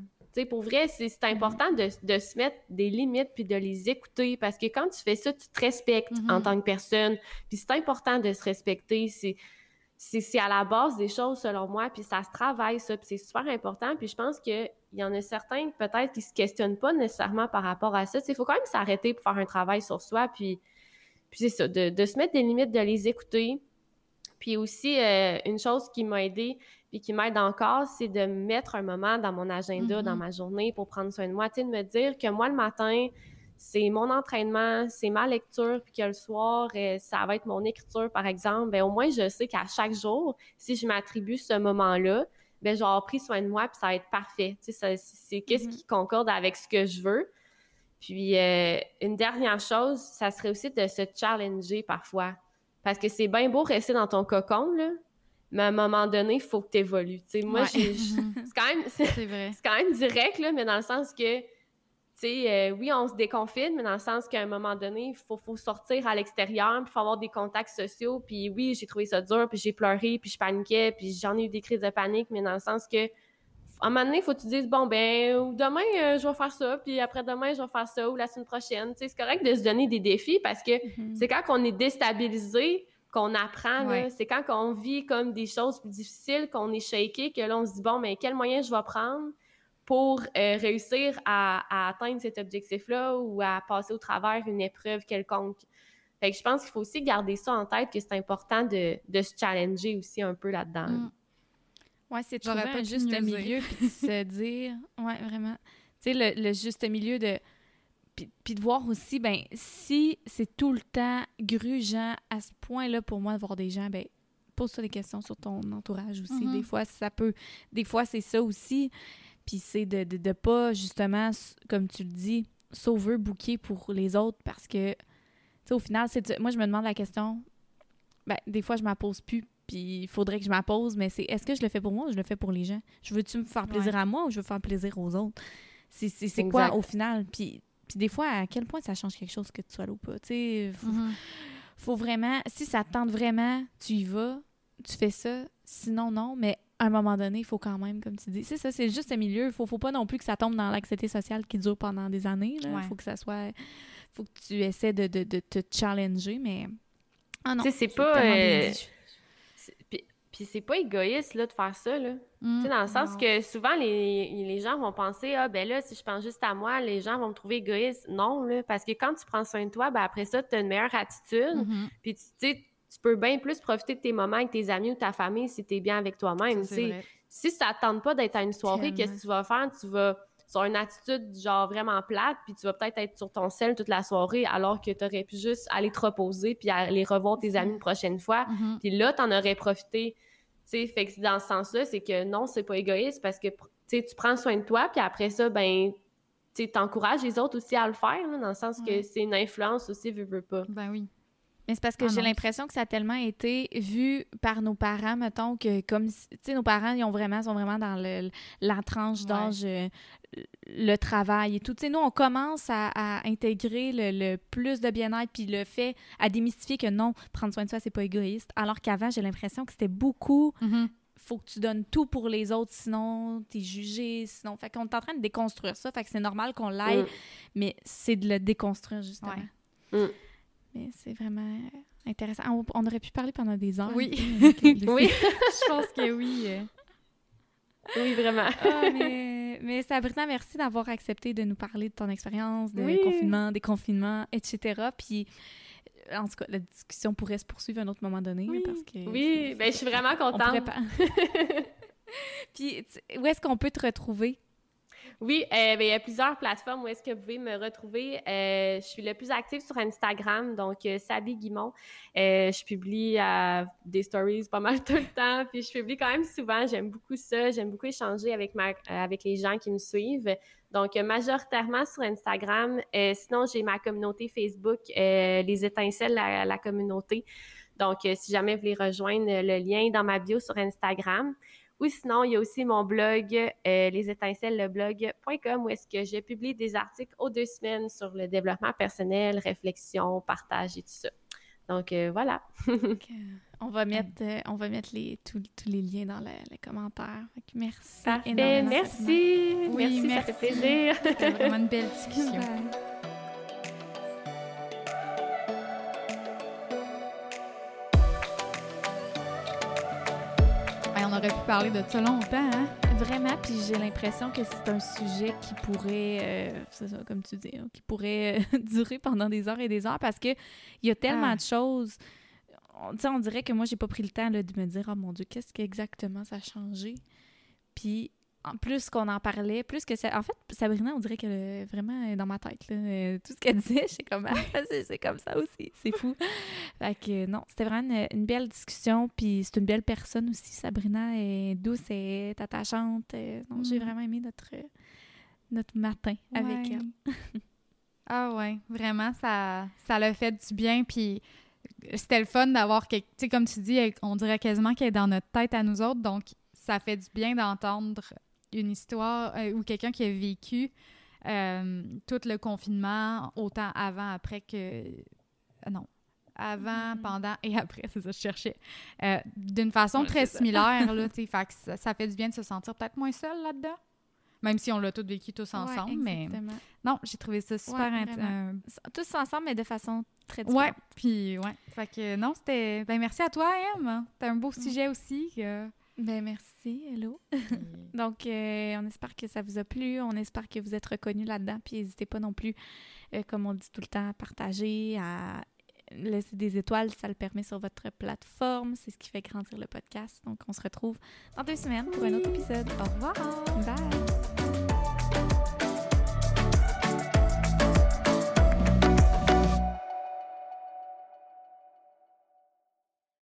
pour vrai, c'est mm-hmm. important de, se mettre des limites puis de les écouter parce que quand tu fais ça, tu te respectes en mm-hmm. tant que personne. Puis c'est important de se respecter. C'est à la base des choses, selon moi, puis ça se travaille, ça, puis c'est super important. Puis je pense qu'il y en a certains, peut-être, qui se questionnent pas nécessairement par rapport à ça. Il faut quand même s'arrêter pour faire un travail sur soi, puis, puis c'est ça, de, se mettre des limites, de les écouter. Puis aussi, euh, une chose qui m'a aidé, puis qui m'aide encore, c'est de mettre un moment dans mon agenda, dans mm-hmm. ma journée pour prendre soin de moi. Tu sais, de me dire que moi, le matin, c'est mon entraînement, c'est ma lecture, puis que le soir, euh, ça va être mon écriture, par exemple. Bien, au moins, je sais qu'à chaque jour, si je m'attribue ce moment-là, bien, j'aurai pris soin de moi, puis ça va être parfait. Tu sais, c'est qu'est-ce mm-hmm. qui concorde avec ce que je veux. Puis, euh, une dernière chose, ça serait aussi de se challenger parfois. Parce que c'est bien beau rester dans ton cocon, là, mais à un moment donné, il faut que tu évolues. moi, c'est quand, même, quand même direct, là, mais dans le sens que, tu sais, euh, oui, on se déconfine, mais dans le sens qu'à un moment donné, il faut, faut, sortir à l'extérieur, puis il faut avoir des contacts sociaux. Puis oui, j'ai trouvé ça dur, puis j'ai pleuré, puis je paniquais, puis j'en ai eu des crises de panique, mais dans le sens que, à un moment donné, il faut que tu dises, bon, ben, demain, euh, je vais faire ça, puis après-demain, je vais faire ça, ou la semaine prochaine. Tu sais, c'est correct de se donner des défis parce que mm-hmm. c'est quand on est déstabilisé, qu'on apprend. C'est quand on vit comme des choses plus difficiles, qu'on est shaké, que là, on se dit, bon, mais quel moyen je vais prendre pour euh, réussir à, atteindre cet objectif-là ou à passer au travers une épreuve quelconque? Fait que je pense qu'il faut aussi garder ça en tête, que c'est important de, de, se challenger aussi un peu là-dedans. Mm. Ouais, c'est de trouver un juste milieu puis de se dire, ouais, vraiment, tu sais, le, le, juste milieu de, puis, puis, de voir aussi, ben, si c'est tout le temps grugeant à ce point-là pour moi de voir des gens, ben, pose-toi des questions sur ton entourage aussi. Des Mhm. fois, ça peut, des fois, c'est ça aussi. Puis c'est de, de, de pas, justement, comme tu le dis, sauveur bouquet pour les autres parce que, tu sais, au final, c'est moi, je me demande la question, ben, des fois, je m'en pose plus, puis il faudrait que je m'en pose, mais c'est est-ce que je le fais pour moi ou je le fais pour les gens? Je veux-tu me faire plaisir à moi ou je veux faire plaisir aux autres? C'est quoi au final? Puis, puis des fois, à quel point ça change quelque chose que tu sois là ou pas? Tu sais, faut, Mhm. faut vraiment, si ça te tente vraiment, tu y vas, tu fais ça. Sinon, non, mais à un moment donné, il faut quand même, comme tu dis, c'est ça, c'est juste un milieu. Il faut, faut pas non plus que ça tombe dans l'anxiété sociale qui dure pendant des années. Il Ouais. faut que ça soit. faut que tu essaies de, de, de te challenger, mais. Ah non. Tu sais, c'est pas. euh, Puis, c'est pas égoïste, là, de faire ça, là. Mm. Tu sais, dans le sens non. que souvent, les, les gens vont penser, ah, ben là, si je pense juste à moi, les gens vont me trouver égoïste. Non, là, parce que quand tu prends soin de toi, ben après ça, tu as une meilleure attitude. Mhm. Puis, tu tu sais, tu peux bien plus profiter de tes moments avec tes amis ou ta famille si tu es bien avec toi-même. Tu sais. Si ça tente pas d'être à une soirée, qu'est-ce que tu vas faire? Tu vas sur une attitude genre vraiment plate, puis tu vas peut-être être sur ton sel toute la soirée, alors que tu aurais pu juste aller te reposer puis aller revoir tes amis une prochaine fois. Mhm. Puis là, tu en aurais profité. Tu sais, fait que dans ce sens-là, c'est que non, c'est pas égoïste parce que tu prends soin de toi, puis après ça, ben, tu encourages les autres aussi à le faire, dans le sens que c'est une influence aussi, veux, veux pas. Ben oui. Mais c'est parce que Ah j'ai l'impression que ça a tellement été vu par nos parents, mettons, que comme, tu sais, nos parents, ils ont vraiment, sont vraiment dans le, la tranche d'âge, euh, le travail et tout. Tu sais, nous, on commence à, à intégrer le, le plus de bien-être, puis le fait à démystifier que non, prendre soin de soi, c'est pas égoïste. Alors qu'avant, j'ai l'impression que c'était beaucoup, Mhm. faut que tu donnes tout pour les autres, sinon t'es jugé, sinon... Fait qu'on est en train de déconstruire ça, fait que c'est normal qu'on l'aille, Mm. mais c'est de le déconstruire, justement. Ouais. Mm. Mais c'est vraiment euh, intéressant. On, on aurait pu parler pendant des heures. Oui. sais, avec Oui, Je pense que oui. euh. oui, vraiment. Ah, mais, mais Sabrina, merci d'avoir accepté de nous parler de ton expérience, de Oui. confinement, déconfinement, etc. Puis, euh, en tout cas, la discussion pourrait se poursuivre à un autre moment donné. Oui. parce que Oui, ben je suis vraiment contente. Puis, où est-ce qu'on peut te retrouver? Oui, euh, ben, il y a plusieurs plateformes où est-ce que vous pouvez me retrouver. Euh, je suis le plus active sur Instagram, donc euh, Sabi Guimont. Euh, je publie des stories pas mal tout le temps, puis je publie quand même souvent. J'aime beaucoup ça. J'aime beaucoup échanger avec, les gens qui me suivent. Donc, majoritairement sur Instagram. Sinon, j'ai ma communauté Facebook, Les Étincelles, la, la communauté. Donc, si jamais vous voulez rejoindre, le lien est dans ma bio sur Instagram. Ou sinon, il y a aussi mon blog, euh, lesétincellesleblog.com, où est-ce que je publie des articles aux deux semaines sur le développement personnel, réflexion, partage et tout ça. Donc, euh, voilà. Donc, euh, on va mettre, euh, on va mettre les, tous, les liens dans le- les commentaires. Merci Parfait. énormément. Merci. Oui, merci, ça fait plaisir. C'était vraiment une belle discussion. Bye. Aurait pu parler de ça longtemps, hein? Vraiment, puis j'ai l'impression que c'est un sujet qui pourrait, euh, ça, comme tu dis, hein, qui pourrait euh, durer pendant des heures et des heures parce que il y a tellement Ah. de choses. On, on dirait que moi, j'ai pas pris le temps là, de me dire, oh mon Dieu, qu'est-ce qu'exactement ça a changé? Puis, plus qu'on en parlait, plus que ça. En fait, Sabrina, on dirait qu'elle est vraiment euh, dans ma tête. Là. Euh, Tout ce qu'elle disait, c'est comme, ah, c'est comme ça aussi. C'est fou. Fait que non, c'était vraiment une, une belle discussion. Puis c'est une belle personne aussi. Sabrina est douce, est attachante. Euh, J'ai Mm. vraiment aimé notre, notre matin avec elle. Ah ouais, vraiment, ça, ça l'a fait du bien. Puis c'était le fun d'avoir, tu sais, comme tu dis, on dirait quasiment qu'elle est dans notre tête à nous autres. Donc, ça fait du bien d'entendre une histoire euh, ou quelqu'un qui a vécu euh, tout le confinement, autant avant, après que. euh, non. Avant, Mhm. pendant et après, c'est ça que je cherchais. Euh, D'une façon Ouais, très c'est ça. similaire, là, tu sais. Fait que ça, ça fait du bien de se sentir peut-être moins seul là-dedans. Même si on l'a tous vécu tous ensemble, Ouais, mais non, j'ai trouvé ça super Ouais, int- Tous ensemble, mais de façon très Ouais, différente. puis ouais. Fait que non, c'était. Ben merci à toi, Em. T'as un beau sujet aussi. Ben merci, hello. Donc, euh, on espère que ça vous a plu. On espère que vous êtes reconnus là-dedans. Puis n'hésitez pas non plus, euh, comme on dit tout le temps, à partager, à laisser des étoiles, ça le permet sur votre plateforme. C'est ce qui fait grandir le podcast. Donc, on se retrouve dans deux semaines pour un autre épisode. Au revoir! Bye!